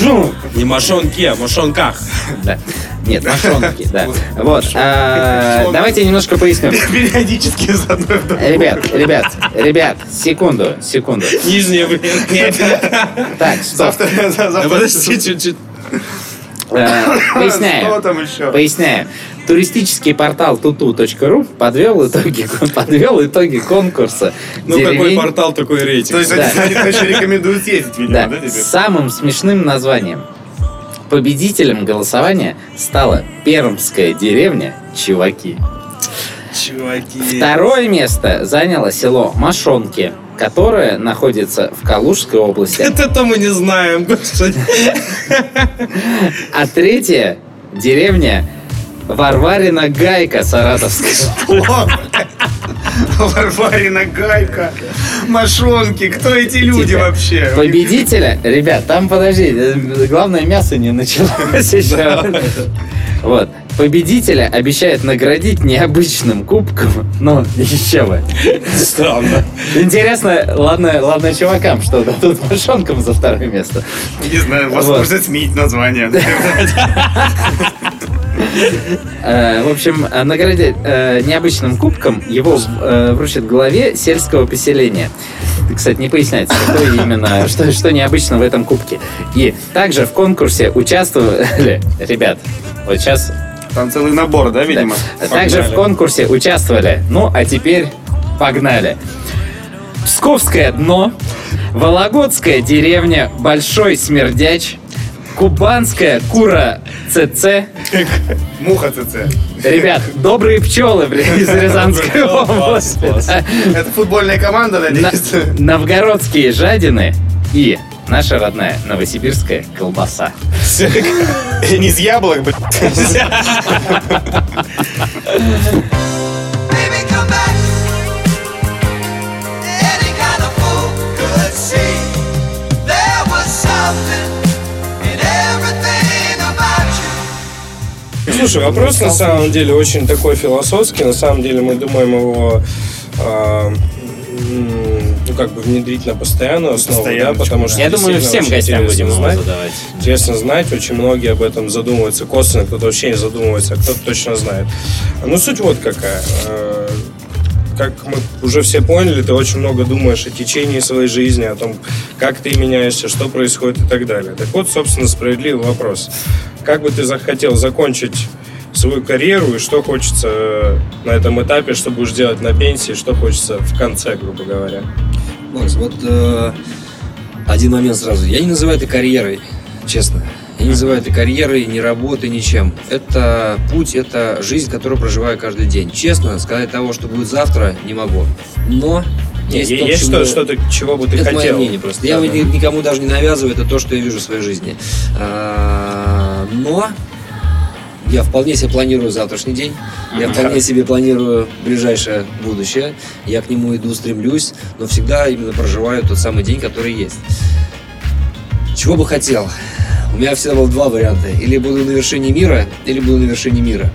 Ну, Не машонки, а машонках. да. Нет, Машонки, да. Вот, а, давайте немножко поясню. Периодически другую. Ребят, ребят, ребят, секунду, секунду. Нижние, блин. Так, стоп. Завтра, Да завтра. подожди, чуть-чуть. Э, *coughs* Поясняю. Что там еще? Поясняю. Туристический портал tutu.ru подвел итоги, *laughs* подвел итоги конкурса. Ну, какой деревень, портал, такой То рейтинг. есть Да. они, конечно, рекомендуют съездить, видимо, Да, да, теперь? с самым смешным названием. Победителем голосования стала пермская деревня Чуваки. Чуваки. Второе место заняло село Машонки, которое находится в Калужской области. *laughs* Это-то мы не знаем, господи. А третье деревня Варварина Гайка Саратовская. Варварина Гайка, Машонки, кто эти люди Тихо. вообще? Победителя, ребят, там подожди, э, главное мясо не началось *laughs* еще. Вот. Победителя обещают наградить необычным кубком. Ну, еще бы. Странно. Интересно, ладно, ладно, чувакам, что дадут мошонкам за второе место. Не знаю, вас Вот. сменить название. Э, в общем, э, наградить э, необычным кубком его вручат главе сельского поселения. Кстати, не поясняется, что именно, что, что необычно в этом кубке. И также в конкурсе участвовали, ребят, вот сейчас Там целый набор, да, видимо? Да. Также в конкурсе участвовали. Ну, а теперь погнали. Псковское дно, Вологодская деревня, Большой Смердяч, Кубанская Кура ЦЦ. Муха ЦЦ. Ребят, добрые пчелы, блин, из Рязанской области. *laughs* Это футбольная команда, На- надеюсь? Новгородские жадины и наша родная новосибирская колбаса. *laughs* Не из яблок, блядь. Слушай, вопрос на самом деле очень такой философский. На самом деле мы думаем его м, ну, как бы внедрить на постоянную основу, Постоянно, да, потому что Я думаю, всем гостям будем его знать. задавать. Интересно знать, очень многие об этом задумываются косвенно, кто-то вообще не задумывается, а кто-то точно знает. Ну, суть вот какая. Э, Как мы уже все поняли, ты очень много думаешь о течении своей жизни, о том, как ты меняешься, что происходит и так далее. Так вот, собственно, справедливый вопрос. Как бы ты захотел закончить свою карьеру и что хочется э, на этом этапе, что будешь делать на пенсии, что хочется в конце, грубо говоря. Макс, вот э, один момент сразу. Я не называю это карьерой, честно. Я не называю это карьерой, ни работой, ничем. Это путь, это жизнь, которую проживаю каждый день. Честно, сказать того, что будет завтра, не могу. Но Есть, есть чему- что, что-то, чего бы ты это хотел. мое мнение просто. Я Да, никому даже не навязываю, это то, что я вижу в своей жизни. А, Но я вполне себе планирую завтрашний день. Я вполне себе планирую ближайшее будущее. Я к нему иду, стремлюсь, но всегда именно проживаю тот самый день, который есть. Чего бы хотел? У меня всегда было два варианта. Или буду на вершине мира, или буду на вершине мира.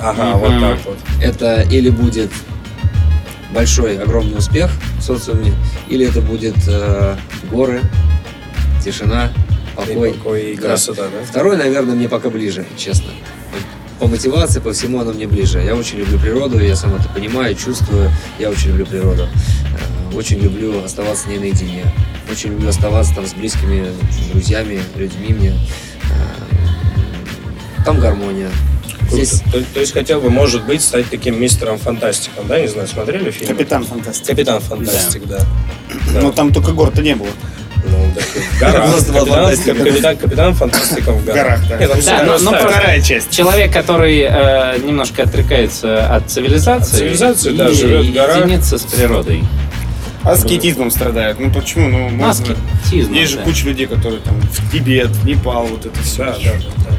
Ага, вот так вот. Это или будет большой, огромный успех в социуме, или это будет э, горы, тишина, покой. И покой, и Да. красота, да? Второй, наверное, мне пока ближе, честно. По мотивации, по всему оно мне ближе. Я очень люблю природу, я сам это понимаю, чувствую. Я очень люблю природу. Э, Очень люблю оставаться с ней наедине. Очень люблю оставаться там с близкими друзьями, людьми мне. Э, Там гармония. Здесь То, то есть хотел бы, может быть, стать таким мистером фантастиком, да? Не знаю, смотрели фильм? Капитан Фантастик. Капитан Фантастик, да. Но там только гор-то не было. Ну, в горах. Была Капитан, фантастика. капитан, капитан Фантастика в горах. горах, да. Нет, там Да, всё но- но Вторая часть. Человек, который э, немножко отрекается от цивилизации, От цивилизации, да, живет в горах. единится с природой. Аскетизмом страдают. Ну почему? Ну, можно... Аскетизм, Есть же да. куча людей, которые там в Тибет, в Непал, вот это все. Да, да, да, да.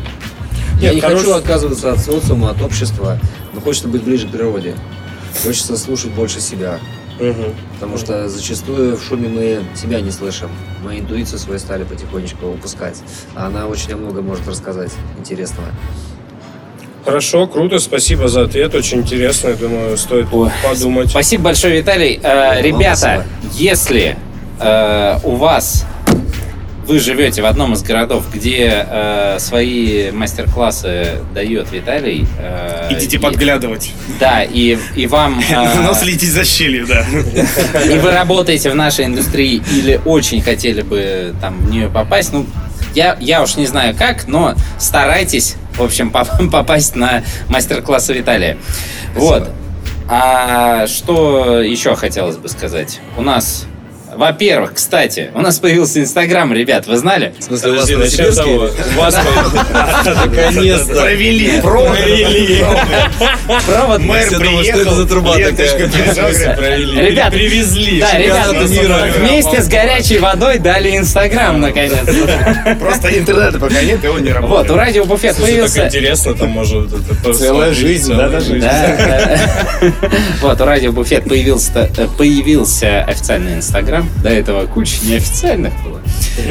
Я Нет, не хорош- хочу отказываться от социума, от общества, но хочется быть ближе к природе. Хочется слушать больше себя. Мгм. Потому что зачастую в шуме мы себя не слышим. Мы интуицию свою стали потихонечку упускать. А она очень о многом может рассказать интересного. Хорошо, круто, спасибо за ответ, очень интересно, я думаю, стоит Ой, подумать. Спасибо большое, Виталий. Э, ребята, если э, у вас вы живете в одном из городов, где э, свои мастер-классы дает Виталий, э, Идите и- подглядывать. Да, и, и вам... *laughs* э, Но следите за щелью, да. и вы работаете в нашей индустрии или очень хотели бы там в нее попасть, ну, я, я уж не знаю как, но старайтесь, в общем, поп- *laughs* попасть на мастер-классы Виталия. Вот. А что еще хотелось бы сказать? У нас, во-первых, кстати, у нас появился Инстаграм, ребят, вы знали? В смысле, у вас наконец-то Провели. провели. Провод. Мэр Все думают, что приехал, это за труба такая? Провели. Ребят, привезли. Да, ребята, вместе с горячей водой дали Инстаграм, наконец. Просто интернета пока нет, и он не Вот, у работает. радио Буфет Слушай, так появился... интересно, там может Целая жизнь, да, даже? Да, да. Вот, у Радио Буфет появился, э, появился официальный Инстаграм. До этого куча неофициальных было.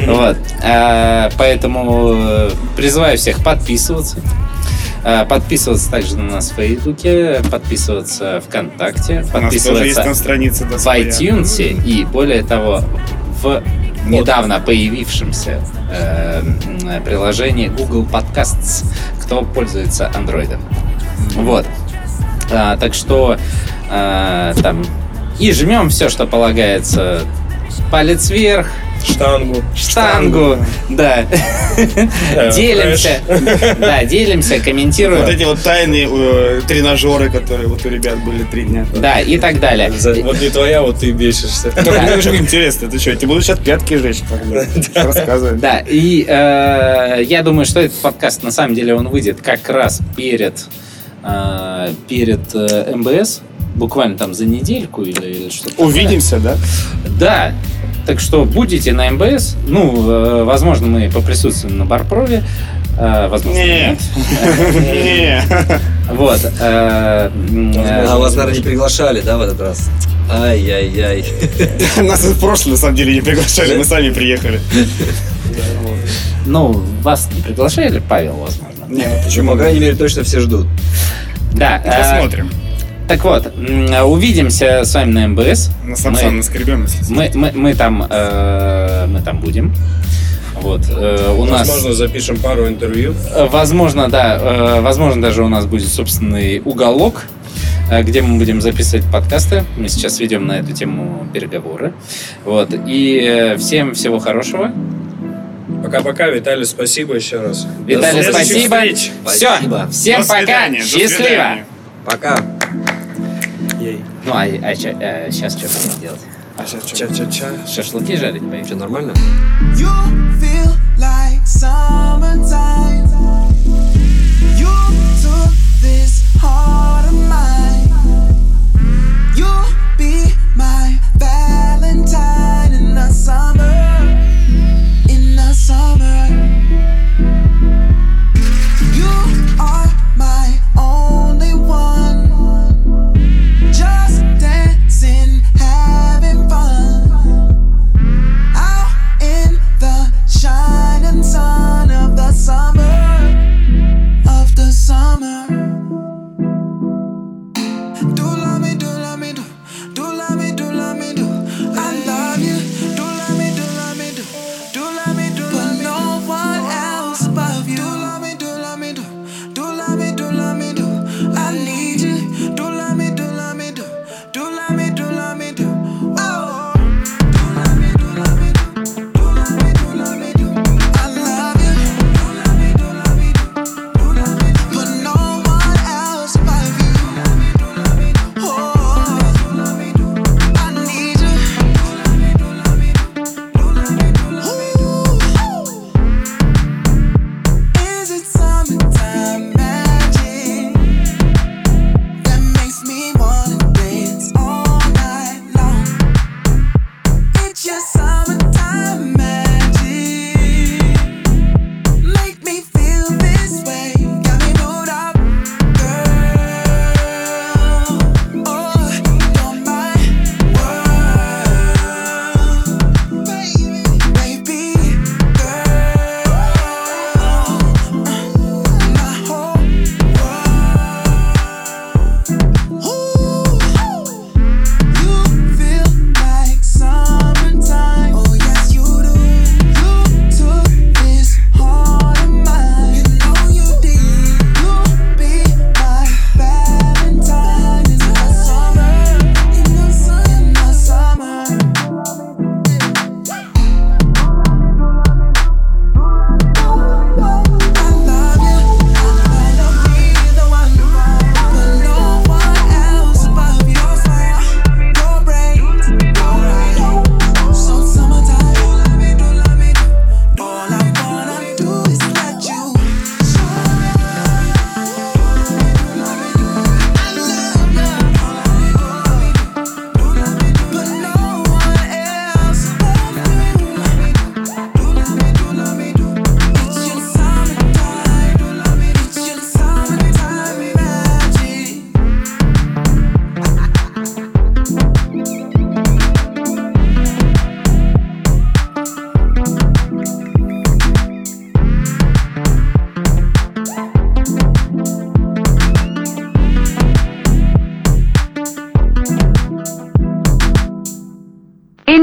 Вот. А, Поэтому э, призываю всех подписываться. А, Подписываться также на нас в Фейсбуке, подписываться ВКонтакте, подписываться там страница. да, в iTunes и, более того, в недавно появившемся э, приложении Google Podcasts, кто пользуется Android. Вот. А, так что а, там и жмем все, что полагается. Палец вверх, Штангу. штангу, да. Да, Делимся, да, делимся, Вот комментируем, эти вот тайные э, тренажеры, которые вот у ребят были три дня. да, и так далее. Вот не твоя, вот ты бесишься. Мне *laughs* уже интересно, ты что, тебе буду сейчас пятки жечь, когда рассказывать. Да, и э, я думаю, что этот подкаст, на самом деле, он выйдет как раз перед, э, перед МБС, буквально там за недельку или, или что-то. такое. Увидимся, да? Да, так что будете на МБС, ну, э, возможно, мы поприсутствуем на Барпрове, э, возможно, Нет. нет. *laughs* Не. Вот. А вас, наверное, не приглашали, да, в этот раз? Ай-яй-яй. *laughs* Нас в прошлом, на самом деле, не приглашали, мы сами приехали. Ну, вас не приглашали, Павел, возможно. Нет, По почему? крайней мере, точно все ждут. Да. э, Посмотрим. Так вот, увидимся с вами на МБС. На Самсон наскребем, если Мы, мы, мы там, э, мы там будем. Вот, э, у нас, Возможно, запишем пару интервью. э, возможно, да, э, возможно, даже у нас будет собственный уголок, э, где мы будем записывать подкасты. Мы сейчас ведем на эту тему переговоры. Вот, и э, всем всего хорошего. Пока-пока, Виталий, спасибо еще раз. Виталий, спасибо. встреч. Все, Спасибо. всем До пока, свидания, до счастливо. свидания. Пока. Ей. Ну, а, сейчас что будем делать? А сейчас что? Ча-ча-ча. Шашлыки жарить поедем? Все нормально? You feel like summertime. You took this heart of mine. You'll be my Valentine in the summer. In the summer.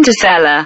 Interstellar